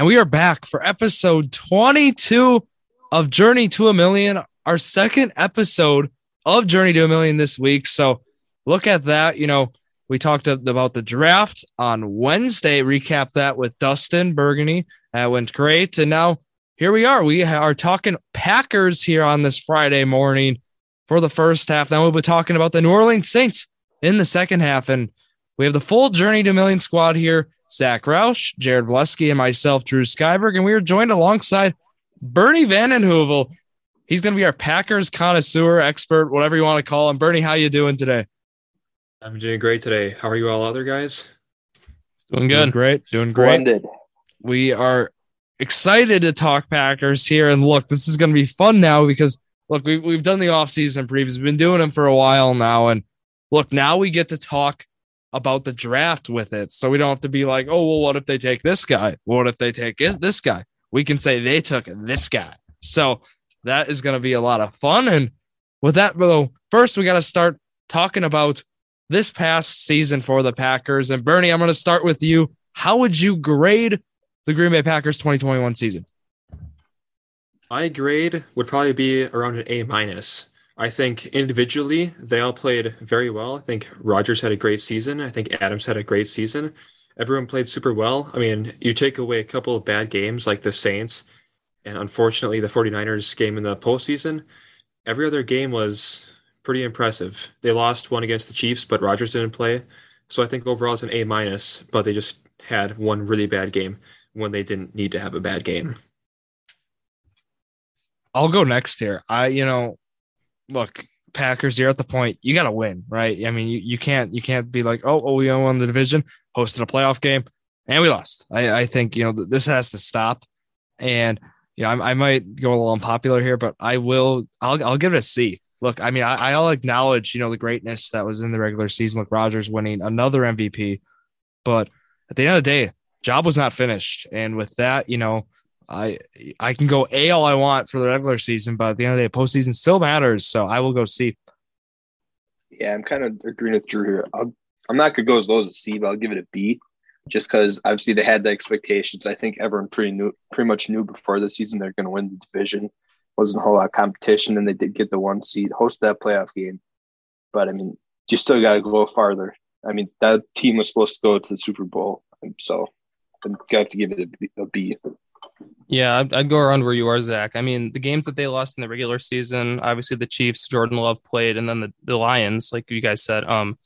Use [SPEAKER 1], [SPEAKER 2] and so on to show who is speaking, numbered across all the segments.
[SPEAKER 1] And we are back for episode 22 of Journey to a Million, our second episode of Journey to a Million this week. So look at that. You know, we talked about the draft on Wednesday, recap that with Dustin Burgundy. That went great. And now here we are. We are talking Packers here on this Friday morning for the first half. Then we'll be talking about the New Orleans Saints in the second half. And we have the full Journey to a Million squad here Zach Roush, Jared Vleski, and myself, Drew Skyberg. And we are joined alongside Bernie Vandenheuvel. He's going to be our Packers connoisseur, expert, whatever you want to call him. Bernie, how you doing today?
[SPEAKER 2] I'm doing great today. How are you all other guys?
[SPEAKER 1] Doing good. Doing great. Doing great. Splendid. We are excited to talk Packers here. And look, this is going to be fun now because look, we've, we've done the offseason previews. We've been doing them for a while now. And look, now we get to talk about the draft with it. So we don't have to be like, oh, well, what if they take this guy? What if they take this guy? We can say they took this guy. So that is going to be a lot of fun. And with that, though, first we got to start talking about this past season for the Packers. And Bernie, I'm going to start with you. How would you grade the Green Bay Packers 2021 season?
[SPEAKER 2] My grade would probably be around an A minus. I think individually they all played very well. I think Rodgers had a great season. I think Adams had a great season. Everyone played super well. I mean, you take away a couple of bad games like the Saints and unfortunately the 49ers game in the postseason. Every other game was pretty impressive. They lost one against the Chiefs, but Rodgers didn't play. So I think overall it's an A minus, but they just had one really bad game when they didn't need to have a bad game.
[SPEAKER 1] I'll go next here. I, you know, look, Packers, you're at the point you got to win, right? I mean, you, you can't you can't be like, oh, oh, we won the division, hosted a playoff game, and we lost. I, I think you know this has to stop, and you know I, I might go a little unpopular here, but I will. I'll I'll give it a C. Look, I mean, I, I'll acknowledge you know the greatness that was in the regular season. Look, Rodgers winning another MVP, but at the end of the day, job was not finished, and with that, you know I I can go A all I want for the regular season, but at the end of the day, postseason still matters. So I will go C.
[SPEAKER 3] Yeah, I'm kind of agreeing with Drew here. i am not gonna go as low as a C, but I'll give it a B, just because obviously they had the expectations. I think everyone pretty knew, pretty much knew before the season they're going to win the division. Wasn't a whole lot of competition, and they did get the one seed, host that playoff game. But I mean, you still got to go farther. I mean, that team was supposed to go to the Super Bowl, so I'm going to have to give it a B.
[SPEAKER 4] Yeah, I'd, I'd, go around where you are, Zach. I mean, the games that they lost in the regular season, obviously the Chiefs, Jordan Love played, and then the, the Lions, like you guys said. Um,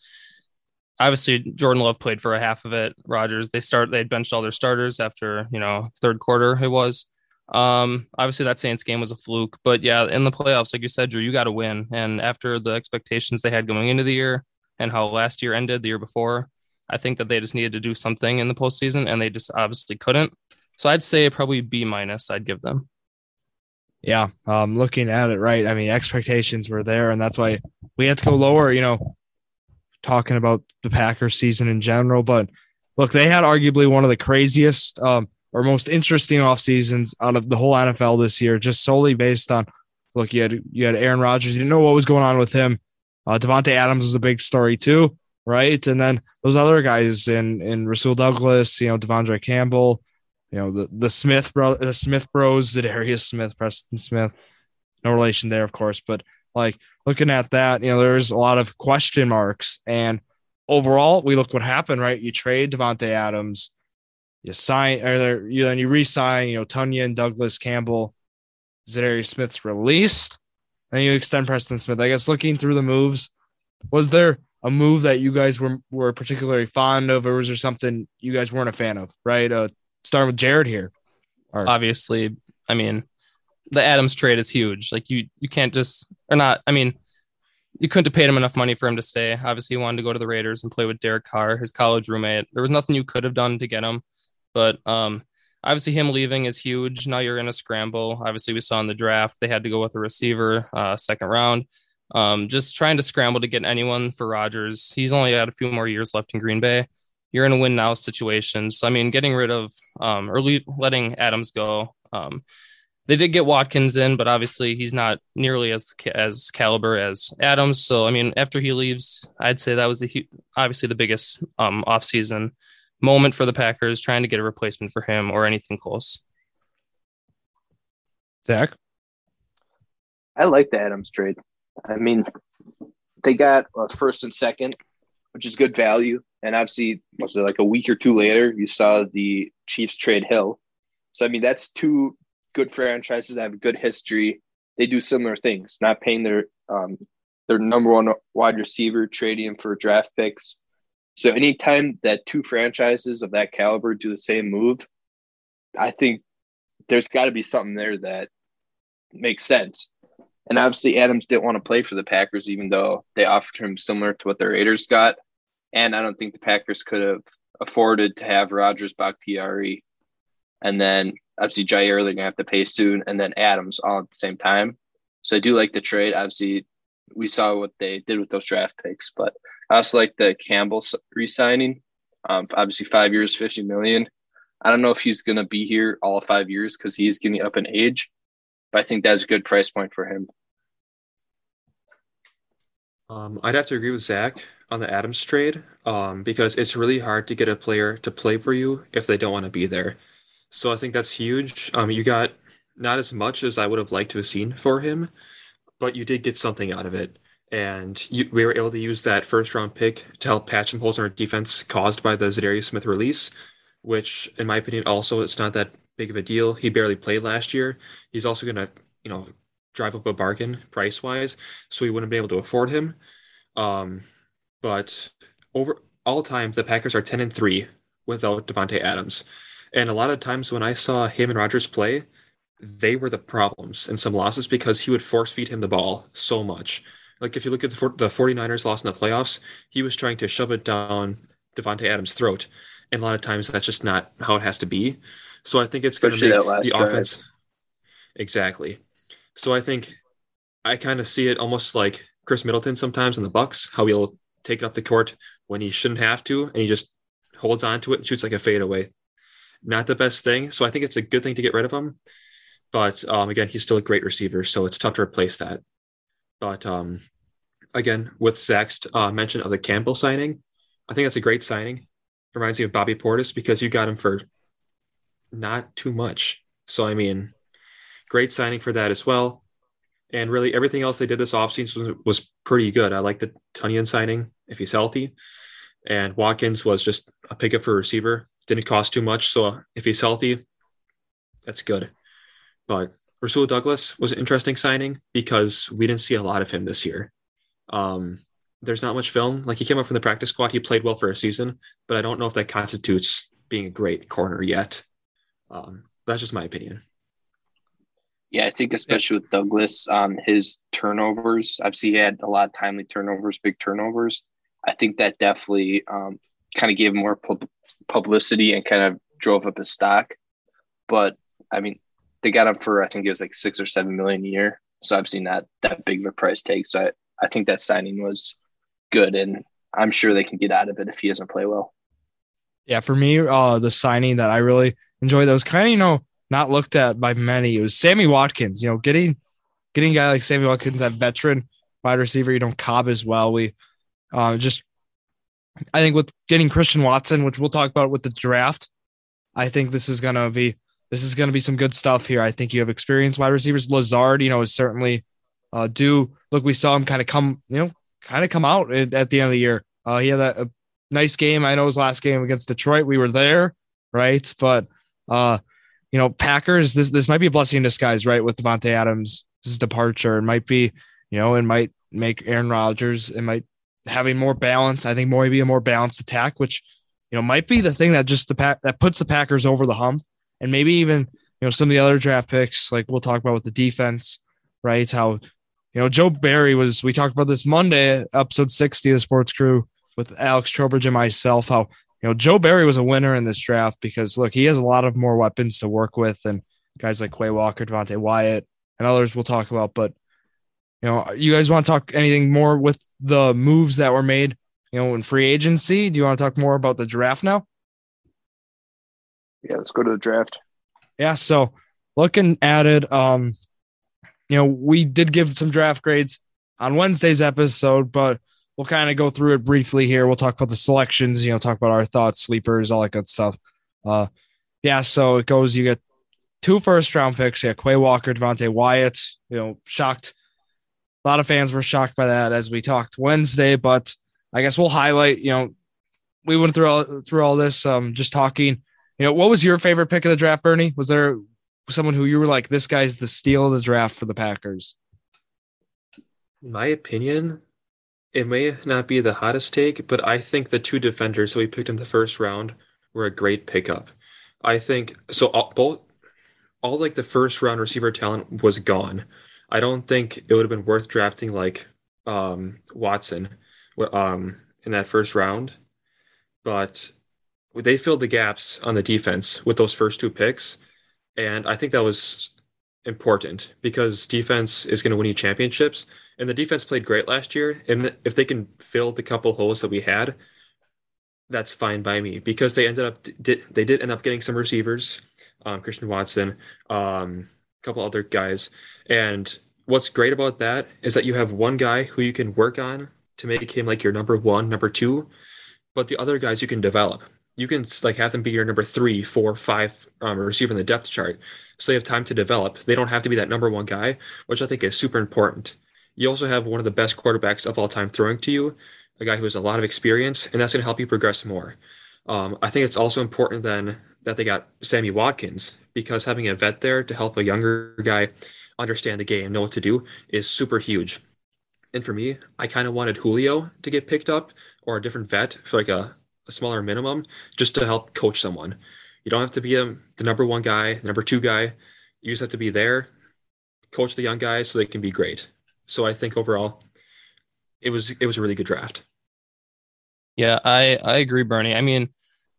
[SPEAKER 4] obviously Jordan Love played for a half of it. Rodgers, they start they benched all their starters after you know third quarter it was. Um, obviously that Saints game was a fluke, but yeah, in the playoffs, like you said, Drew, you got to win. And after the expectations they had going into the year and how last year ended, the year before, I think that they just needed to do something in the postseason, and they just obviously couldn't. So I'd say probably B minus. I'd give them.
[SPEAKER 1] Yeah, um, looking at it right, I mean expectations were there, and that's why we had to go lower. You know, talking about the Packers season in general, but look, they had arguably one of the craziest um, or most interesting off seasons out of the whole NFL this year, just solely based on look. You had you had Aaron Rodgers, you didn't know what was going on with him. Uh, Davante Adams was a big story too, right? And then those other guys in in Rasul Douglas, you know, De'Vondre Campbell you know the the Smith bro, the Smith Bros, Za'Darius Smith, Preston Smith, no relation there, of course, but like looking at that, you know, there's a lot of question marks. And overall, we look what happened, right? You trade Davante Adams, you sign, or you then you re-sign, you know, Tonyan, Douglas, Campbell, Za'Darius Smith's released, and you extend Preston Smith. I guess looking through the moves, was there a move that you guys were were particularly fond of, or was there something you guys weren't a fan of? Right, uh, starting with Jared here.
[SPEAKER 4] Or, Obviously, I mean, the Adams trade is huge. Like you, you can't just or not. I mean, you couldn't have paid him enough money for him to stay. Obviously, he wanted to go to the Raiders and play with Derek Carr, his college roommate. There was nothing you could have done to get him, but um, obviously, him leaving is huge. Now you're in a scramble. Obviously, we saw in the draft they had to go with a receiver, uh, second round. Um, just trying to scramble to get anyone for Rodgers. He's only got a few more years left in Green Bay you're in a win now situation. So I mean, getting rid of um, or letting Adams go. Um, they did get Watkins in, but obviously he's not nearly as as caliber as Adams. So I mean, after he leaves, I'd say that was the obviously the biggest um offseason moment for the Packers trying to get a replacement for him or anything close.
[SPEAKER 1] Zach.
[SPEAKER 3] I like the Adams trade. I mean, they got a first and second, which is good value. And obviously, was it like a week or two later, you saw the Chiefs trade Hill. So I mean, that's two good franchises that have a good history. They do similar things, not paying their um, their number one wide receiver, trading him for draft picks. So anytime that two franchises of that caliber do the same move, I think there's got to be something there that makes sense. And obviously, Adams didn't want to play for the Packers, even though they offered him similar to what the Raiders got. And I don't think the Packers could have afforded to have Rodgers, Bakhtiari, and then obviously Jaire they're gonna have to pay soon, and then Adams all at the same time. So I do like the trade. Obviously, we saw what they did with those draft picks, but I also like the Campbell re-signing. Um, obviously, five years, fifty million. I don't know if he's gonna be here all five years because he's getting up in age, but I think that's a good price point for him.
[SPEAKER 2] Um, I'd have to agree with Zach on the Adams trade um, because it's really hard to get a player to play for you if they don't want to be there. So I think that's huge. Um, you got not as much as I would have liked to have seen for him, but you did get something out of it. And you, we were able to use that first round pick to help patch some holes in our defense caused by the Za'Darius Smith release, which, in my opinion, also it's not that big of a deal. He barely played last year. He's also going to, you know, drive up a bargain price wise, so we wouldn't be able to afford him. Um, but over all time, the Packers are 10 and 3 without Davante Adams. And a lot of times when I saw him and Rodgers play, they were the problems in some losses because he would force feed him the ball so much. Like if you look at the, the 49ers loss in the playoffs, he was trying to shove it down Davante Adams' throat. And a lot of times that's just not how it has to be. So I think it's going to make the drive. offense. Exactly. So I think I kind of see it almost like Khris Middleton sometimes in the Bucks, how he'll take it up the court when he shouldn't have to, and he just holds on to it and shoots like a fadeaway. Not the best thing. So I think it's a good thing to get rid of him. But um, again, he's still a great receiver, so it's tough to replace that. But um, again, with Zach's uh, mention of the Campbell signing, I think that's a great signing. Reminds me of Bobby Portis because you got him for not too much. So I mean, great signing for that as well. And really, everything else they did this offseason was, was pretty good. I like the Tonyan signing if he's healthy. And Watkins was just a pickup for a receiver. Didn't cost too much. So if he's healthy, that's good. But Rasul Douglas was an interesting signing because we didn't see a lot of him this year. Um, there's not much film. Like he came up from the practice squad, he played well for a season, but I don't know if that constitutes being a great corner yet. Um, that's just my opinion.
[SPEAKER 3] Yeah, I think especially with Douglas, um, his turnovers. I've seen he had a lot of timely turnovers, big turnovers. I think that definitely um, kind of gave him more pub- publicity and kind of drove up his stock. But I mean, they got him for I think it was like six or seven million a year. So I've seen that that big of a price tag. So I, I think that signing was good, and I'm sure they can get out of it if he doesn't play well.
[SPEAKER 1] Yeah, for me, uh, the signing that I really enjoyed that was kind of you know not looked at by many. It was Sammy Watkins. You know, getting getting a guy like Sammy Watkins, that veteran wide receiver, you know, Cobb as well. We uh, just, I think with getting Christian Watson, which we'll talk about with the draft, I think this is gonna be this is gonna be some good stuff here. I think you have experienced wide receivers. Lazard, you know, is certainly uh, due. Look, we saw him kind of come, you know, kind of come out at, at, the end of the year. Uh, he had a, a nice game. I know his last game against Detroit. We were there, right? But uh, you know, Packers, this this might be a blessing in disguise, right? With Davante Adams' departure. It might be, you know, it might make Aaron Rodgers, it might having more balance. I think maybe a more balanced attack, which you know might be the thing that just the pack that puts the Packers over the hump, and maybe even you know some of the other draft picks, like we'll talk about with the defense, right? How you know Joe Barry was. We talked about this Monday, episode sixty of the Sports Crew with Alex Trowbridge and myself. How you know, Joe Barry was a winner in this draft because look, he has a lot of more weapons to work with than guys like Quay Walker, Devonte Wyatt, and others we'll talk about. But you know, you guys want to talk anything more with the moves that were made, you know, in free agency? Do you want to talk more about the draft now?
[SPEAKER 3] Yeah, let's go to the draft.
[SPEAKER 1] Yeah, so looking at it, um, you know, we did give some draft grades on Wednesday's episode, but we'll kind of go through it briefly here. We'll talk about the selections, you know, talk about our thoughts, sleepers, all that good stuff. Uh, yeah, so it goes. You get two first round picks. Yeah, Quay Walker, Devonte Wyatt. You know, shocked. A lot of fans were shocked by that as we talked Wednesday, but I guess we'll highlight. You know, we went through all through all this, um, just talking. You know, what was your favorite pick of the draft, Bernie? Was there someone who you were like, this guy's the steal of the draft for the Packers?
[SPEAKER 2] In my opinion, it may not be the hottest take, but I think the two defenders that we picked in the first round were a great pickup. I think so. All, both, all like the first round receiver talent was gone. I don't think it would have been worth drafting like um, Watson um, in that first round, but they filled the gaps on the defense with those first two picks, and I think that was important because defense is going to win you championships. And the defense played great last year. And if they can fill the couple holes that we had, that's fine by me because they ended up did they did end up getting some receivers, um, Christian Watson, um, couple other guys. And what's great about that is that you have one guy who you can work on to make him like your number one, number two, but the other guys you can develop you can like have them be your number three, four, five um, receiver in the depth chart, so they have time to develop. They don't have to be that number one guy, which I think is super important. You also have one of the best quarterbacks of all time throwing to you, a guy who has a lot of experience, and that's going to help you progress more. Um, I think it's also important then that they got Sammy Watkins because having a vet there to help a younger guy understand the game, know what to do, is super huge. And for me, I kind of wanted Julio to get picked up or a different vet for like a a smaller minimum just to help coach someone. You don't have to be a, um, the number one guy, the number two guy. You just have to be there, coach the young guys so they can be great. So I think overall, it was it was a really good draft.
[SPEAKER 4] Yeah, I I agree, Bernie. I mean,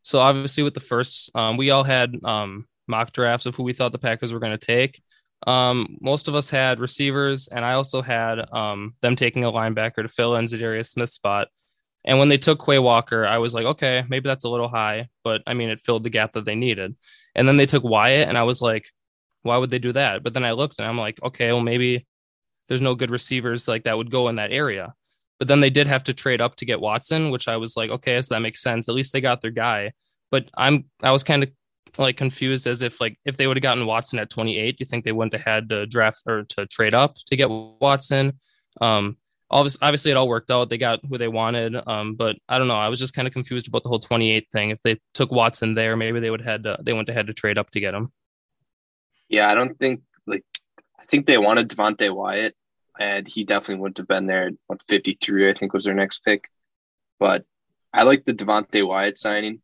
[SPEAKER 4] so obviously with the first, um, we all had um, mock drafts of who we thought the Packers were going to take. Um, most of us had receivers, and I also had um, them taking a linebacker to fill in Za'Darius Smith's spot. And when they took Quay Walker, I was like, okay, maybe that's a little high, but I mean, it filled the gap that they needed. And then they took Wyatt, and I was like, why would they do that? But then I looked and I'm like, okay, well, maybe there's no good receivers like that would go in that area. But then they did have to trade up to get Watson, which I was like, okay, so that makes sense. At least they got their guy. But I'm I was kind of like confused as if like if they would have gotten Watson at 28, you think they wouldn't have had to draft or to trade up to get Watson? Um, obviously it all worked out. They got who they wanted. Um, but I don't know. I was just kind of confused about the whole 28 thing. If they took Watson there, maybe they would have had to, they went ahead to trade up to get him.
[SPEAKER 3] Yeah, I don't think like I think they wanted Devonte Wyatt, and he definitely wouldn't have been there. At 53, I think was their next pick. But I like the Devonte Wyatt signing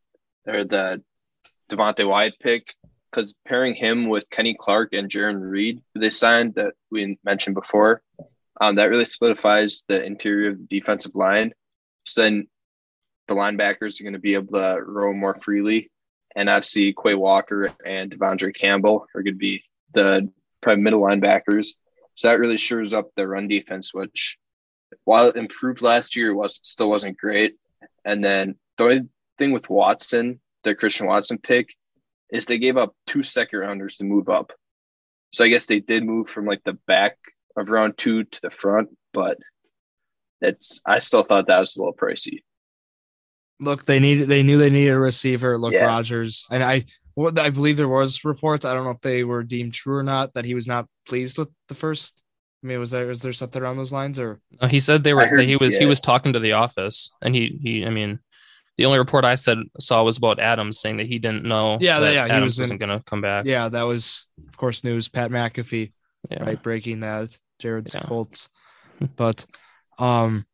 [SPEAKER 3] or the Devonte Wyatt pick because pairing him with Kenny Clark and Jarran Reed, who they signed that we mentioned before, um, that really solidifies the interior of the defensive line. So then the linebackers are going to be able to roam more freely. And obviously, Quay Walker and De'Vondre Campbell are going to be the probably middle linebackers. So that really shores up the run defense, which while it improved last year, it was still wasn't great. And then the only thing with Watson, the Christian Watson pick, is they gave up two second rounders to move up. So I guess they did move from like the back of round two to the front, but it's I still thought that was a little pricey.
[SPEAKER 1] Look, they needed they knew they needed a receiver. Look, yeah. Rodgers and I what I believe there was reports. I don't know if they were deemed true or not that he was not pleased with the first. I mean, was there was there something around those lines or?
[SPEAKER 4] No, he said they were. Heard, he was yeah. he was talking to the office, and he he. I mean, the only report I said saw was about Adams saying that he didn't know.
[SPEAKER 1] Yeah,
[SPEAKER 4] that
[SPEAKER 1] yeah,
[SPEAKER 4] Adams he wasn't going to come back.
[SPEAKER 1] Yeah, that was of course news. Pat McAfee yeah. right? Breaking that Jared's yeah. Colts. But um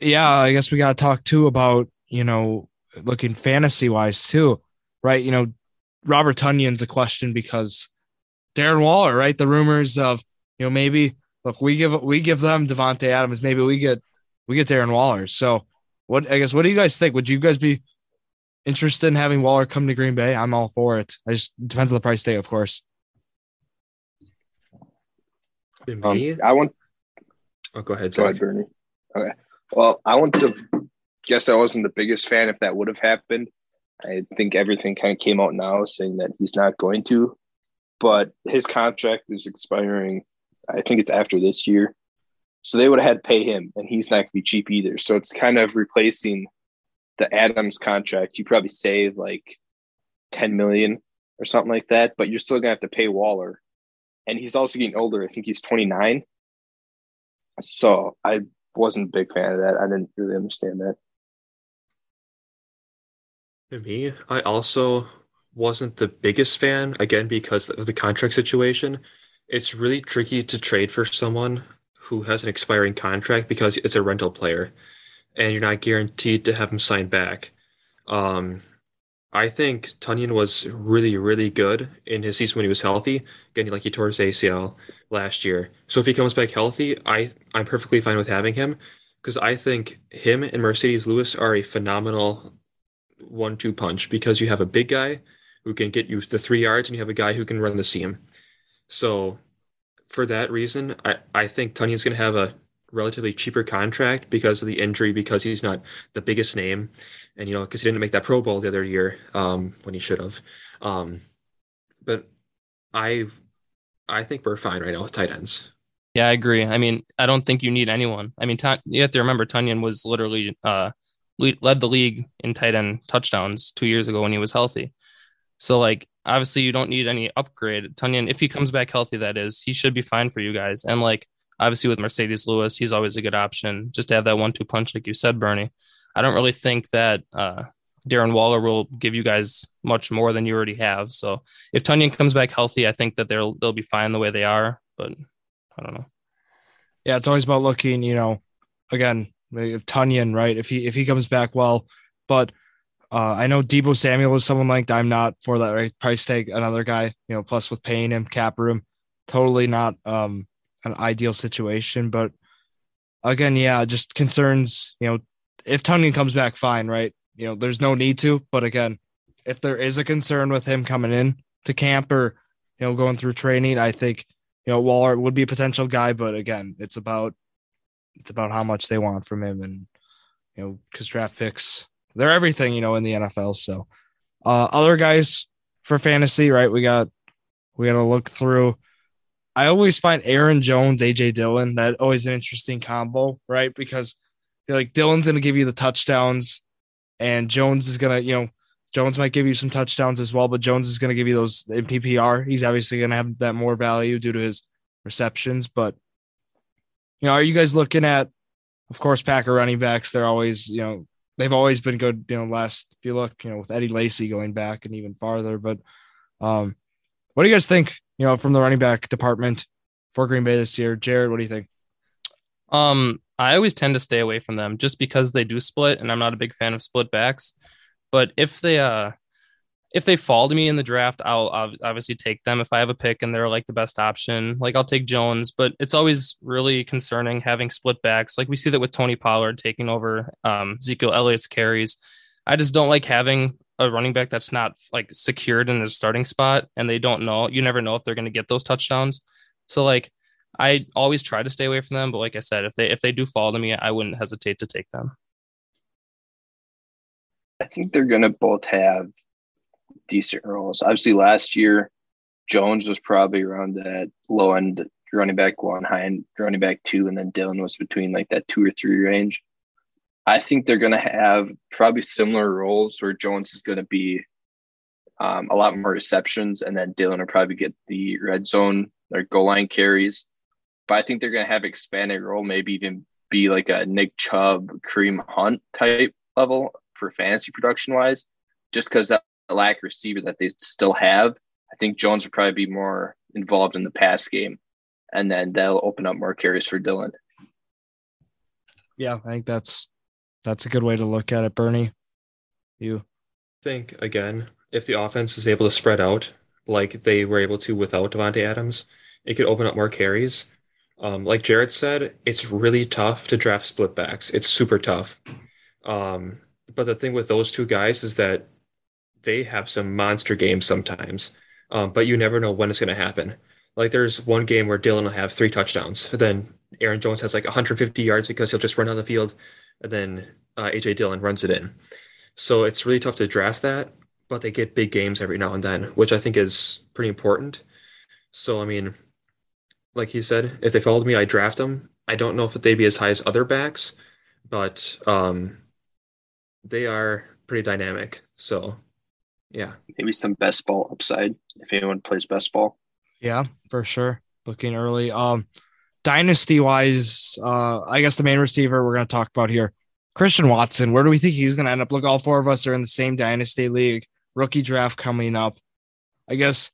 [SPEAKER 1] yeah, I guess we gotta talk too about, you know, looking fantasy wise too, right? You know, Robert Tonyan's a question because Darren Waller, right? The rumors of, you know, maybe look, we give we give them Davante Adams, maybe we get we get Darren Waller. So what I guess what do you guys think? Would you guys be interested in having Waller come to Green Bay? I'm all for it. It just depends on the price tag, of course.
[SPEAKER 3] Um, I want.
[SPEAKER 2] Oh, go ahead.
[SPEAKER 3] Go ahead, Bernie. Okay. Well, I want to guess I wasn't the biggest fan if that would have happened. I think everything kind of came out now saying that he's not going to, but his contract is expiring. I think it's after this year. So they would have had to pay him, and he's not going to be cheap either. So it's kind of replacing the Adams contract. You probably save like 10 million or something like that, but you're still going to have to pay Waller. And he's also getting older. I think he's 29. So I wasn't a big fan of that. I didn't really understand that.
[SPEAKER 2] To me, I also wasn't the biggest fan, again, because of the contract situation. It's really tricky to trade for someone who has an expiring contract because it's a rental player and you're not guaranteed to have him sign back. Um, I think Tonyan was really, really good in his season when he was healthy. Again, like he tore his ACL last year. So if he comes back healthy, I I'm perfectly fine with having him because I think him and Marcedes Lewis are a phenomenal one-two punch because you have a big guy who can get you the three yards and you have a guy who can run the seam. So for that reason, I, I think Tonyan's going to have a relatively cheaper contract because of the injury, because he's not the biggest name, and you know, because he didn't make that Pro Bowl the other year um, when he should have. Um, but I, I think we're fine right now with tight ends.
[SPEAKER 4] Yeah, I agree. I mean, I don't think you need anyone. I mean, you have to remember Tonyan was literally uh, led the league in tight end touchdowns two years ago when he was healthy. So like obviously you don't need any upgrade. Tonyan, if he comes back healthy, that is, he should be fine for you guys. And like obviously with Marcedes Lewis, he's always a good option just to have that one two punch, like you said, Bernie. I don't really think that uh, Darren Waller will give you guys much more than you already have. So if Tonyan comes back healthy, I think that they'll they'll be fine the way they are. But I don't know.
[SPEAKER 1] Yeah, it's always about looking, you know, again, if Tonyan, right? If he if he comes back well, but uh, I know Deebo Samuel is someone like I'm not for that right price tag. Another guy, you know, plus with paying him cap room, totally not um, an ideal situation. But again, yeah, just concerns. You know, if Tonyan comes back, fine, right? You know, there's no need to. But again, if there is a concern with him coming in to camp or you know going through training, I think you know Waller would be a potential guy. But again, it's about it's about how much they want from him, and you know, because draft picks they're everything, you know, in the NFL. So, uh, other guys for fantasy, right? We got, we got to look through. I always find Aaron Jones, AJ Dillon, that always an interesting combo, right? Because I feel like Dillon's going to give you the touchdowns, and Jones is going to, you know, Jones might give you some touchdowns as well, but Jones is going to give you those in PPR. He's obviously going to have that more value due to his receptions. But, you know, are you guys looking at, of course, Packer running backs? They're always, you know, they've always been good. You know, last if you look, you know, with Eddie Lacy going back and even farther. But um, what do you guys think? You know, from the running back department for Green Bay this year, Jared, what do you think?
[SPEAKER 4] Um, I always tend to stay away from them just because they do split, and I'm not a big fan of split backs. But if they uh if they fall to me in the draft, I'll obviously take them if I have a pick and they're like the best option. Like I'll take Jones, but it's always really concerning having split backs. Like we see that with Tony Pollard taking over um, Ezekiel Elliott's carries. I just don't like having a running back that's not like secured in their starting spot and they don't know. You never know if they're going to get those touchdowns. So like I always try to stay away from them, but like I said, if they if they do fall to me, I wouldn't hesitate to take them.
[SPEAKER 3] I think they're going to both have decent roles. Obviously, last year Jones was probably around that low end running back one, high end running back two, and then Dillon was between like that two or three range. I think they're going to have probably similar roles where Jones is going to be um, a lot more receptions, and then Dillon will probably get the red zone or goal line carries. But I think they're going to have expanded role, maybe even be like a Nick Chubb, Kareem Hunt type level for fantasy production wise, just because that lack receiver that they still have, I think Jones would probably be more involved in the pass game, and then that'll open up more carries for Dillon.
[SPEAKER 1] Yeah, I think that's that's a good way to look at it, Bernie. You
[SPEAKER 2] think again, if the offense is able to spread out like they were able to without Davante Adams, it could open up more carries. Um, like Jared said, it's really tough to draft split backs. It's super tough. Um, but the thing with those two guys is that they have some monster games sometimes, um, but you never know when it's going to happen. Like there's one game where Dillon will have three touchdowns, then Aaron Jones has like 150 yards because he'll just run on the field, and then uh, AJ Dillon runs it in. So it's really tough to draft that, but they get big games every now and then, which I think is pretty important. So I mean, like he said, if they followed me, I draft them. I don't know if they'd be as high as other backs, but um, they are pretty dynamic. So, yeah.
[SPEAKER 3] Maybe some best ball upside if anyone plays best ball.
[SPEAKER 1] Yeah, for sure. Looking early. Um, dynasty wise, uh, I guess the main receiver we're going to talk about here, Christian Watson. Where do we think he's going to end up? Look, all four of us are in the same dynasty league. Rookie draft coming up. I guess.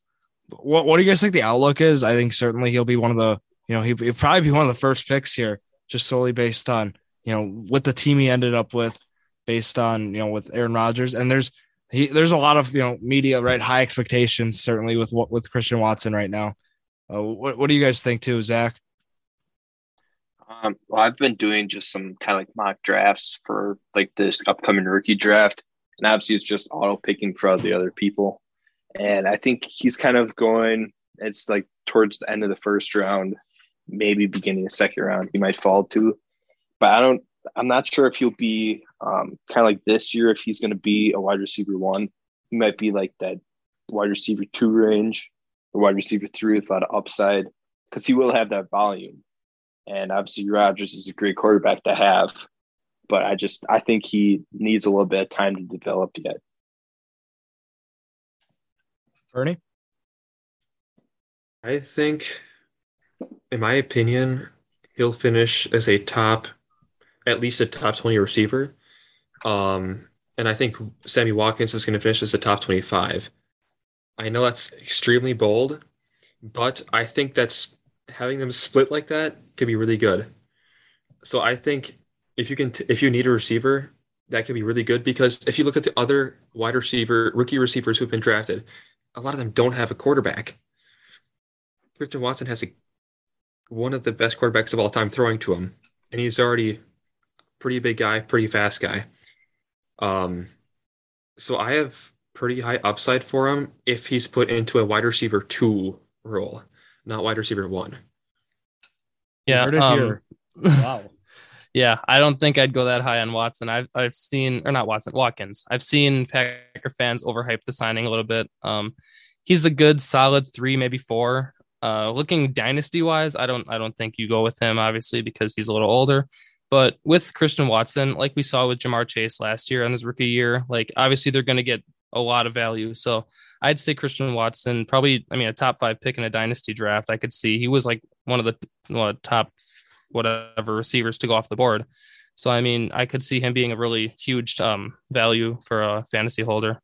[SPEAKER 1] What What do you guys think the outlook is? I think certainly he'll be one of the. You know, he, he'll probably be one of the first picks here, just solely based on you know what the team he ended up with, based on you know with Aaron Rodgers. And there's he there's a lot of you know media right high expectations certainly with what with Christian Watson right now. Uh, what What do you guys think too, Zach?
[SPEAKER 3] Um, well, I've been doing just some kind of like mock drafts for like this upcoming rookie draft, and obviously it's just auto picking for all the other people. And I think he's kind of going. It's like towards the end of the first round, maybe beginning of the second round, he might fall to. But I don't. I'm not sure if he'll be um, kind of like this year. If he's going to be a wide receiver one, he might be like that wide receiver two range or wide receiver three with a lot of upside because he will have that volume. And obviously, Rodgers is a great quarterback to have, but I just I think he needs a little bit of time to develop yet.
[SPEAKER 1] Bernie,
[SPEAKER 2] I think, in my opinion, he'll finish as a top, at least a top twenty receiver. Um, and I think Sammy Watkins is going to finish as a top twenty-five. I know that's extremely bold, but I think that's having them split like that could be really good. So I think if you can, t- if you need a receiver, that could be really good because if you look at the other wide receiver, rookie receivers who've been drafted, a lot of them don't have a quarterback. Christian Watson has a one of the best quarterbacks of all time throwing to him, and he's already pretty big guy, pretty fast guy. Um, so I have pretty high upside for him if he's put into a wide receiver two role not wide receiver one.
[SPEAKER 4] Yeah. Um.
[SPEAKER 1] Wow.
[SPEAKER 4] Yeah, I don't think I'd go that high on Watson. I've I've seen or not Watson, Watkins. I've seen Packer fans overhype the signing a little bit. Um, he's a good solid three, maybe four. Uh, looking dynasty wise, I don't I don't think you go with him obviously because he's a little older. But with Christian Watson, like we saw with Ja'Marr Chase last year on his rookie year, like obviously they're going to get a lot of value. So I'd say Christian Watson, probably, I mean, a top five pick in a dynasty draft. I could see he was like one of the well, top whatever receivers to go off the board. So I mean, I could see him being a really huge um, value for a fantasy holder.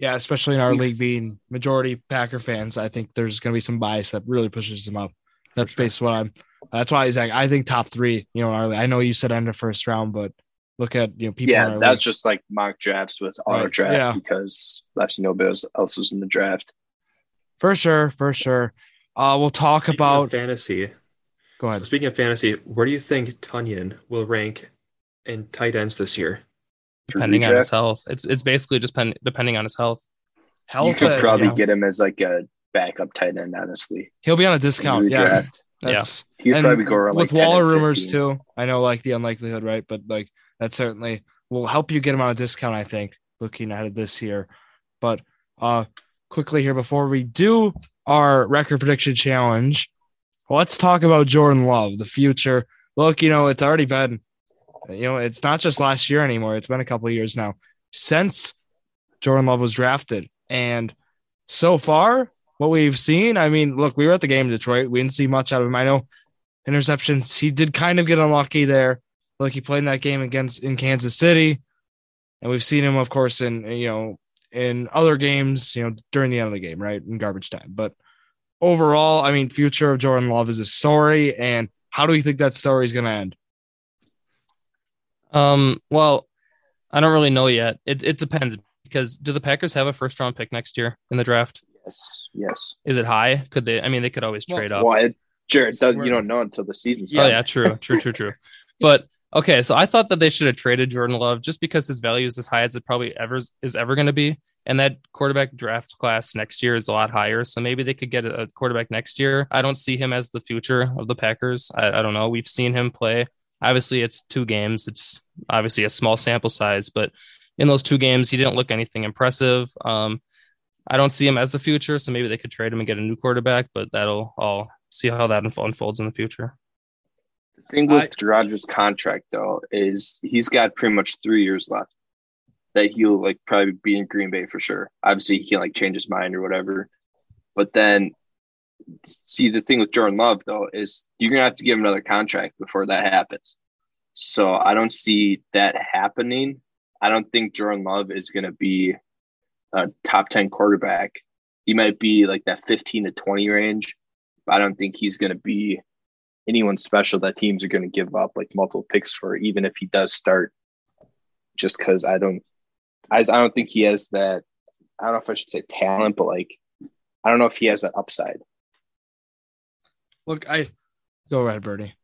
[SPEAKER 1] Yeah, especially in our league being majority Packer fans, I think there's going to be some bias that really pushes him up. That's sure. based what I'm. That's why Zach. I think top three. You know, I know you said end of first round, but look at you know people.
[SPEAKER 3] Yeah, that's league. just like mock drafts with auto right. draft yeah. because actually nobody else was in the draft.
[SPEAKER 1] For sure, for sure. Uh, we'll talk
[SPEAKER 2] speaking
[SPEAKER 1] about
[SPEAKER 2] fantasy.
[SPEAKER 1] Go ahead.
[SPEAKER 2] So speaking of fantasy, where do you think Tonyan will rank in tight ends this year?
[SPEAKER 4] Depending on his health, it's it's basically just pen, depending on his health.
[SPEAKER 3] Health, you could probably get him as like a backup tight end. Honestly,
[SPEAKER 1] he'll be on a discount. Yeah,
[SPEAKER 4] that's,
[SPEAKER 3] yeah. He'd probably go around
[SPEAKER 1] with
[SPEAKER 3] like
[SPEAKER 1] Waller rumors too. I know like the unlikelihood, right? But like that certainly will help you get him on a discount, I think, looking ahead of this year. But uh quickly here before we do our record prediction challenge, let's talk about Jordan Love, the future. Look, you know, it's already been, you know, it's not just last year anymore. It's been a couple of years now since Jordan Love was drafted. And so far, what we've seen, I mean, look, we were at the game in Detroit. We didn't see much out of him. I know interceptions, he did kind of get unlucky there. Like he played in that game against in Kansas City, and we've seen him, of course, in you know in other games, you know, during the end of the game, right, in garbage time. But overall, I mean, future of Jordan Love is a story, and how do you think that story is going to end?
[SPEAKER 4] Um, well, I don't really know yet. It it depends because do the Packers have a first round pick next year in the draft?
[SPEAKER 3] Yes. Yes.
[SPEAKER 4] Is it high? Could they? I mean, they could always trade
[SPEAKER 3] well,
[SPEAKER 4] up.
[SPEAKER 3] Well, it, Jared, does, you don't know until the season's.
[SPEAKER 4] Oh yeah, true, true, true, true. But Okay, so I thought that they should have traded Jordan Love just because his value is as high as it probably ever is ever going to be, and that quarterback draft class next year is a lot higher. So maybe they could get a quarterback next year. I don't see him as the future of the Packers. I, I don't know. We've seen him play. Obviously, it's two games. It's obviously a small sample size, but in those two games, he didn't look anything impressive. Um, I don't see him as the future, so maybe they could trade him and get a new quarterback, but that'll all see how that unfolds in the future.
[SPEAKER 3] The thing with Rodgers' contract though is he's got pretty much three years left. That he'll like probably be in Green Bay for sure. Obviously, he can like change his mind or whatever. But then, see the thing with Jordan Love though is you're gonna have to give him another contract before that happens. So I don't see that happening. I don't think Jordan Love is gonna be a top ten quarterback. He might be like that 15 to 20 range, but I don't think he's gonna be anyone special that teams are going to give up like multiple picks for, even if he does start. Just because I don't, I, I don't think he has that. I don't know if I should say talent, but like, I don't know if he has that upside.
[SPEAKER 1] Look, I go ahead, Bernie.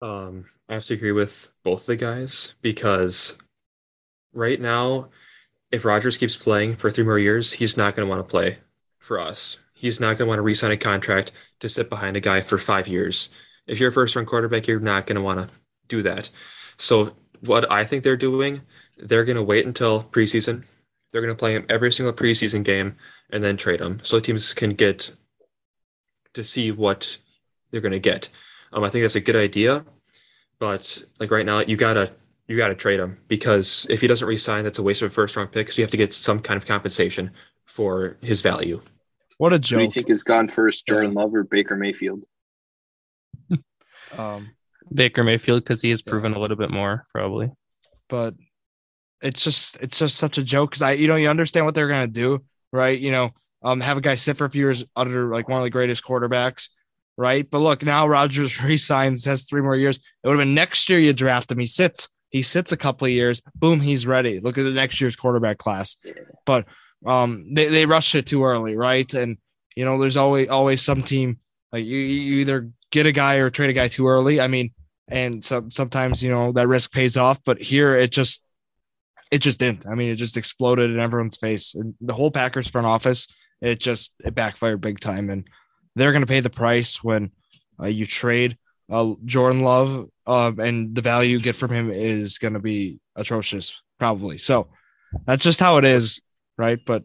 [SPEAKER 2] Um, I have to agree with both the guys because right now, if Rodgers keeps playing for three more years, he's not going to want to play for us. He's not going to want to re-sign a contract to sit behind a guy for five years. If you're a first-round quarterback, you're not going to want to do that. So what I think they're doing, they're going to wait until preseason. They're going to play him every single preseason game and then trade him, so teams can get to see what they're going to get. Um, I think that's a good idea, but like right now, you gotta you gotta trade him because if he doesn't resign, that's a waste of a first round pick. So you have to get some kind of compensation for his value.
[SPEAKER 1] What a
[SPEAKER 3] Who do you
[SPEAKER 1] joke.
[SPEAKER 3] think is gone first, Jordan Love or Baker Mayfield?
[SPEAKER 1] Um,
[SPEAKER 4] Baker Mayfield because he has proven a little bit more probably.
[SPEAKER 1] but it's just it's just such a joke because I you know you understand what they're gonna do, right? You know, um, have a guy sit for a few years under like one of the greatest quarterbacks, right? But look, now Rodgers resigns, has three more years. It would have been next year you draft him. He sits, he sits a couple of years, boom, he's ready. Look at the next year's quarterback class. But um, they they rushed it too early, right? And you know, there's always always some team like you, you either get a guy or trade a guy too early. I mean, and some sometimes you know that risk pays off, but here it just it just didn't. I mean, it just exploded in everyone's face. And the whole Packers front office, it just it backfired big time, and they're going to pay the price when uh, you trade uh, Jordan Love, uh, and the value you get from him is going to be atrocious, probably. So that's just how it is, right? But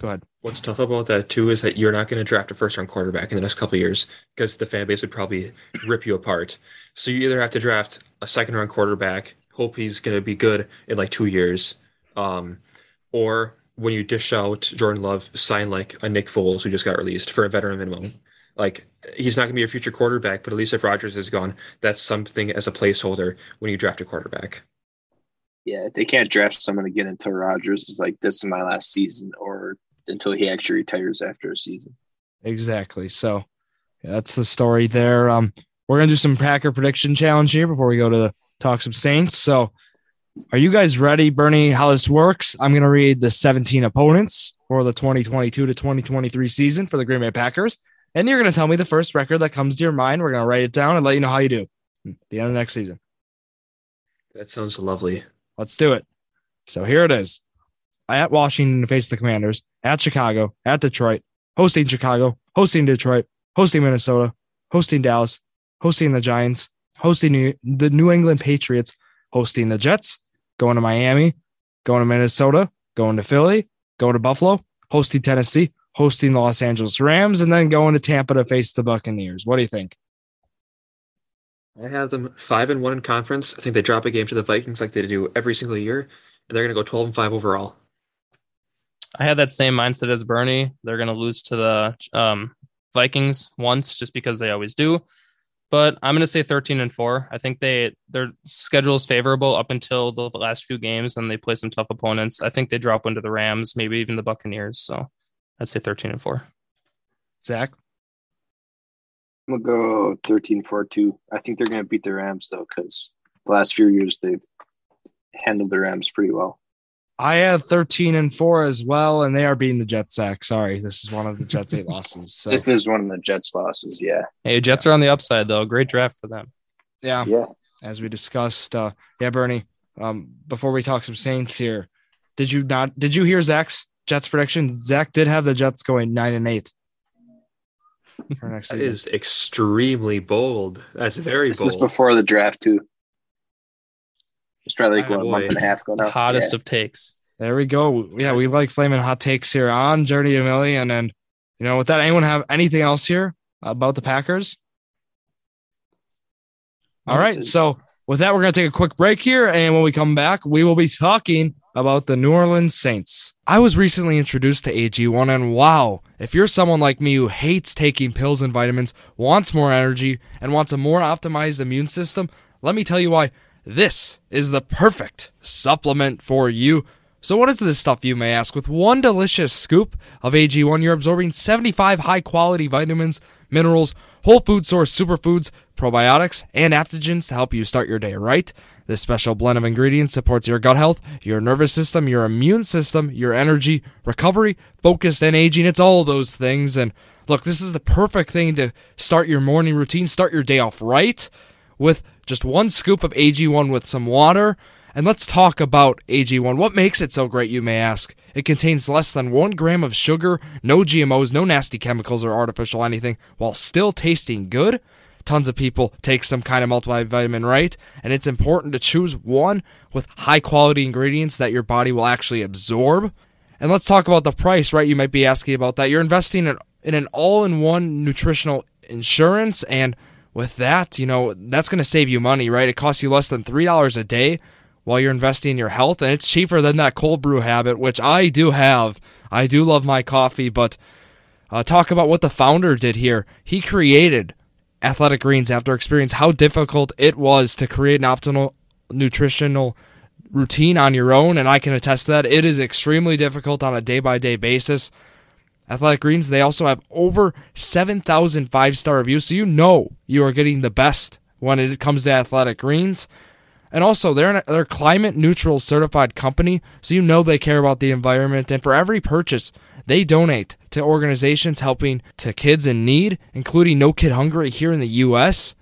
[SPEAKER 1] go ahead.
[SPEAKER 2] What's tough about that too is that you're not going to draft a first round quarterback in the next couple years because the fan base would probably rip you apart. So you either have to draft a second round quarterback, hope he's going to be good in like two years, um, or when you dish out Jordan Love, sign like a Nick Foles who just got released for a veteran minimum. Like he's not going to be your future quarterback, but at least if Rodgers is gone, that's something as a placeholder when you draft a quarterback.
[SPEAKER 3] Yeah, they can't draft someone again until Rodgers is like, this is my last season, or until he actually retires after a season.
[SPEAKER 1] Exactly. So yeah, that's the story there. Um, we're gonna do some Packer prediction challenge here before we go to the talk some Saints. So, are you guys ready, Bernie? How this works? I'm gonna read the 17 opponents for the 2022 to 2023 season for the Green Bay Packers, and you're gonna tell me the first record that comes to your mind. We're gonna write it down and let you know how you do at the end of next season.
[SPEAKER 2] That sounds lovely.
[SPEAKER 1] Let's do it. So here it is. At Washington to face the Commanders, at Chicago, at Detroit, hosting Chicago, hosting Detroit, hosting Minnesota, hosting Dallas, hosting the Giants, hosting New, the New England Patriots, hosting the Jets, going to Miami, going to Minnesota, going to Philly, going to Buffalo, hosting Tennessee, hosting the Los Angeles Rams, and then going to Tampa to face the Buccaneers. What do you think?
[SPEAKER 2] I have them five and one in conference. I think they drop a game to the Vikings like they do every single year, and they're going to go 12 and five overall.
[SPEAKER 4] I had that same mindset as Bernie. They're going to lose to the um, Vikings once just because they always do. But I'm going to say 13 and 4. I think they their schedule is favorable up until the last few games and they play some tough opponents. I think they drop into the Rams, maybe even the Buccaneers. So I'd say 13 and 4.
[SPEAKER 1] Zach?
[SPEAKER 3] I'm gonna go 13-4 too. I think they're gonna beat the Rams though, because the last few years they've handled the Rams pretty well.
[SPEAKER 1] I have 13 and 4 as well, and they are beating the Jets, Zach. Sorry. This is one of the Jets' eight losses. So,
[SPEAKER 3] This is one of the Jets' losses. Yeah,
[SPEAKER 4] Hey, Jets are on the upside though. Great draft for them.
[SPEAKER 1] yeah,
[SPEAKER 3] yeah.
[SPEAKER 1] as we discussed. Uh, yeah, Bernie, um, before we talk some Saints here, did you not, did you hear Zach's Jets prediction? Zach did have the Jets going 9 and 8 for next
[SPEAKER 2] That
[SPEAKER 1] season.
[SPEAKER 2] is extremely bold. That's very
[SPEAKER 3] This is before the draft too. It's probably like
[SPEAKER 2] Oh,
[SPEAKER 3] what, a month and a half going now.
[SPEAKER 4] Hottest
[SPEAKER 3] Yeah.
[SPEAKER 4] of takes.
[SPEAKER 1] There we go. Yeah, we like flaming hot takes here on Journey to Million. And, then, you know, with that, anyone have anything else here about the Packers? All right. So with that, we're going to take a quick break here. And when we come back, we will be talking about the New Orleans Saints. I was recently introduced to AG1, and wow, if you're someone like me who hates taking pills and vitamins, wants more energy, and wants a more optimized immune system, let me tell you why this is the perfect supplement for you. So, what is this stuff, you may ask? With one delicious scoop of AG1, you're absorbing 75 high quality vitamins, minerals, whole food source superfoods, probiotics, and adaptogens to help you start your day right. This special blend of ingredients supports your gut health, your nervous system, your immune system, your energy, recovery, focus, and aging. It's all those things. And look, this is the perfect thing to start your morning routine, start your day off right with just one scoop of AG1 with some water. And let's talk about AG1. What makes it so great, you may ask? It contains less than one gram of sugar, no GMOs, no nasty chemicals or artificial anything, while still tasting good. Tons of people take some kind of multivitamin, right? And it's important to choose one with high quality ingredients that your body will actually absorb. And let's talk about the price, right? You might be asking about that. You're investing in, in an all in one nutritional insurance. And with that, you know, that's going to save you money, right? It costs you less than $3 a day while you're investing in your health. And it's cheaper than that cold brew habit, which I do have. I do love my coffee, but uh, talk about what the founder did here. He created Athletic Greens after experiencing how difficult it was to create an optimal nutritional routine on your own. And I can attest to that. It is extremely difficult on a day by day basis. Athletic Greens, they also have over 7,000 five star reviews. So you know you are getting the best when it comes to Athletic Greens. And also, they're, an, they're climate neutral certified company, so you know they care about the environment. And for every purchase, they donate to organizations helping to kids in need, including No Kid Hungry here in the U.S.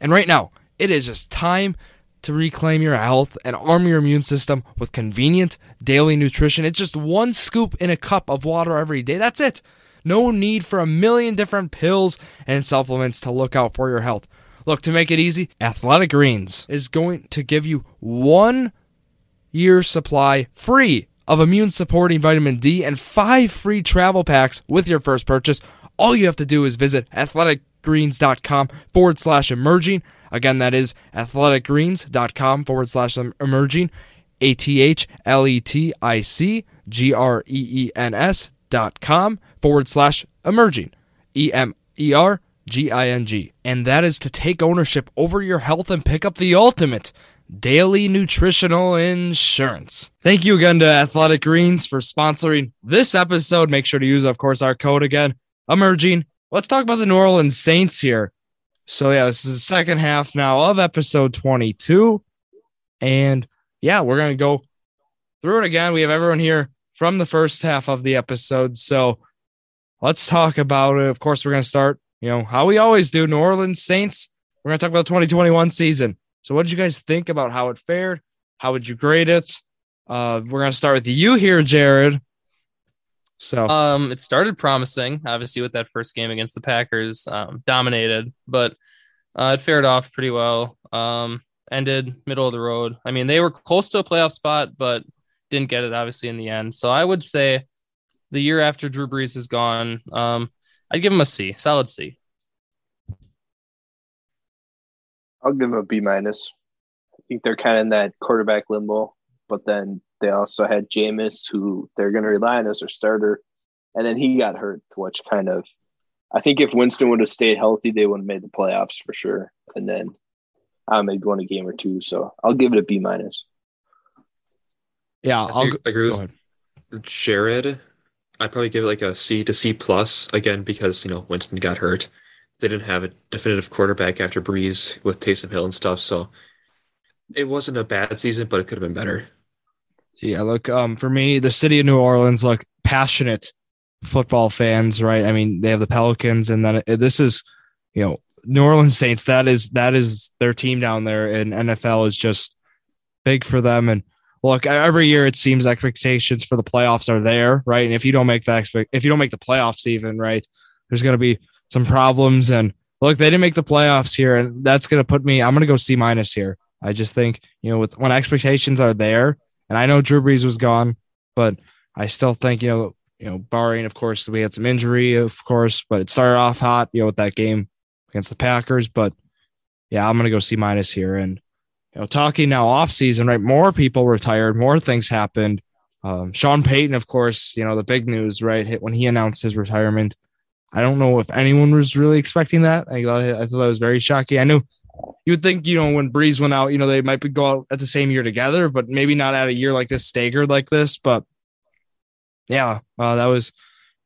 [SPEAKER 1] And right now, it is just time to reclaim your health and arm your immune system with convenient daily nutrition. It's just one scoop in a cup of water every day. That's it. No need for a million different pills and supplements to look out for your health. Look, to make it easy, Athletic Greens is going to give you one year supply free of immune supporting vitamin D and five free travel packs with your first purchase. All you have to do is visit athleticgreens.com forward slash emerging. Again, that is athleticgreens.com forward slash emerging. A T H L E T I C G R E E N S dot com forward slash emerging. E M E R G I N G. And that is to take ownership over your health and pick up the ultimate daily nutritional insurance. Thank you again to Athletic Greens for sponsoring this episode. Make sure to use, of course, our code again, emerging. Let's talk about the New Orleans Saints here. So, yeah, this is the second half now of episode 22. And yeah, we're going to go through it again. We have everyone here from the first half of the episode. So, let's talk about it. Of course, we're going to start, you know, how we always do New Orleans Saints. We're going to talk about the 2021 season. So, what did you guys think about how it fared? How would you grade it? Uh, we're gonna start with you here, Jared. So,
[SPEAKER 4] um, it started promising, obviously, with that first game against the Packers, um, dominated, but uh, it fared off pretty well. Um, ended middle of the road. I mean, they were close to a playoff spot, but didn't get it obviously in the end. So I would say the year after Drew Brees is gone, um, I'd give him a C, solid C.
[SPEAKER 3] I'll give them a B minus. I think they're kind of in that quarterback limbo, but then they also had Jameis, who they're going to rely on as their starter, and then he got hurt, which kind of, I think if Winston would have stayed healthy, they would have made the playoffs for sure, and then I maybe won a game or two. So I'll give it a B minus.
[SPEAKER 1] Yeah,
[SPEAKER 2] I
[SPEAKER 1] I'll
[SPEAKER 2] think- agree with Jared. I'd probably give it like a C to C plus again because you know Winston got hurt. They didn't have a definitive quarterback after Brees with Taysom Hill and stuff, so it wasn't a bad season, but it could have been better.
[SPEAKER 1] Yeah, look, um, for me, the city of New Orleans, look, passionate football fans, right? I mean, they have the Pelicans, and then this is, you know, New Orleans Saints. That is that is their team down there, and NFL is just big for them. And look, every year it seems expectations for the playoffs are there, right? And if you don't make the expect, if you don't make the playoffs, even right, there's going to be some problems. And look, they didn't make the playoffs here, and that's going to put me. I'm going to go C minus here. I just think you know, with when expectations are there, and I know Drew Brees was gone, but I still think you know, you know, barring of course we had some injury, of course, but it started off hot, you know, with that game against the Packers. But yeah, I'm gonna go C minus here. And you know, talking now off season, right? More people retired, more things happened. Um, Sean Payton, of course, you know the big news, right? When he announced his retirement, I don't know if anyone was really expecting that. I, I thought that was very shocking. I knew you would think, you know, when Brees went out, you know, they might be go out at the same year together, but maybe not at a year like this, staggered like this. But yeah, uh, that was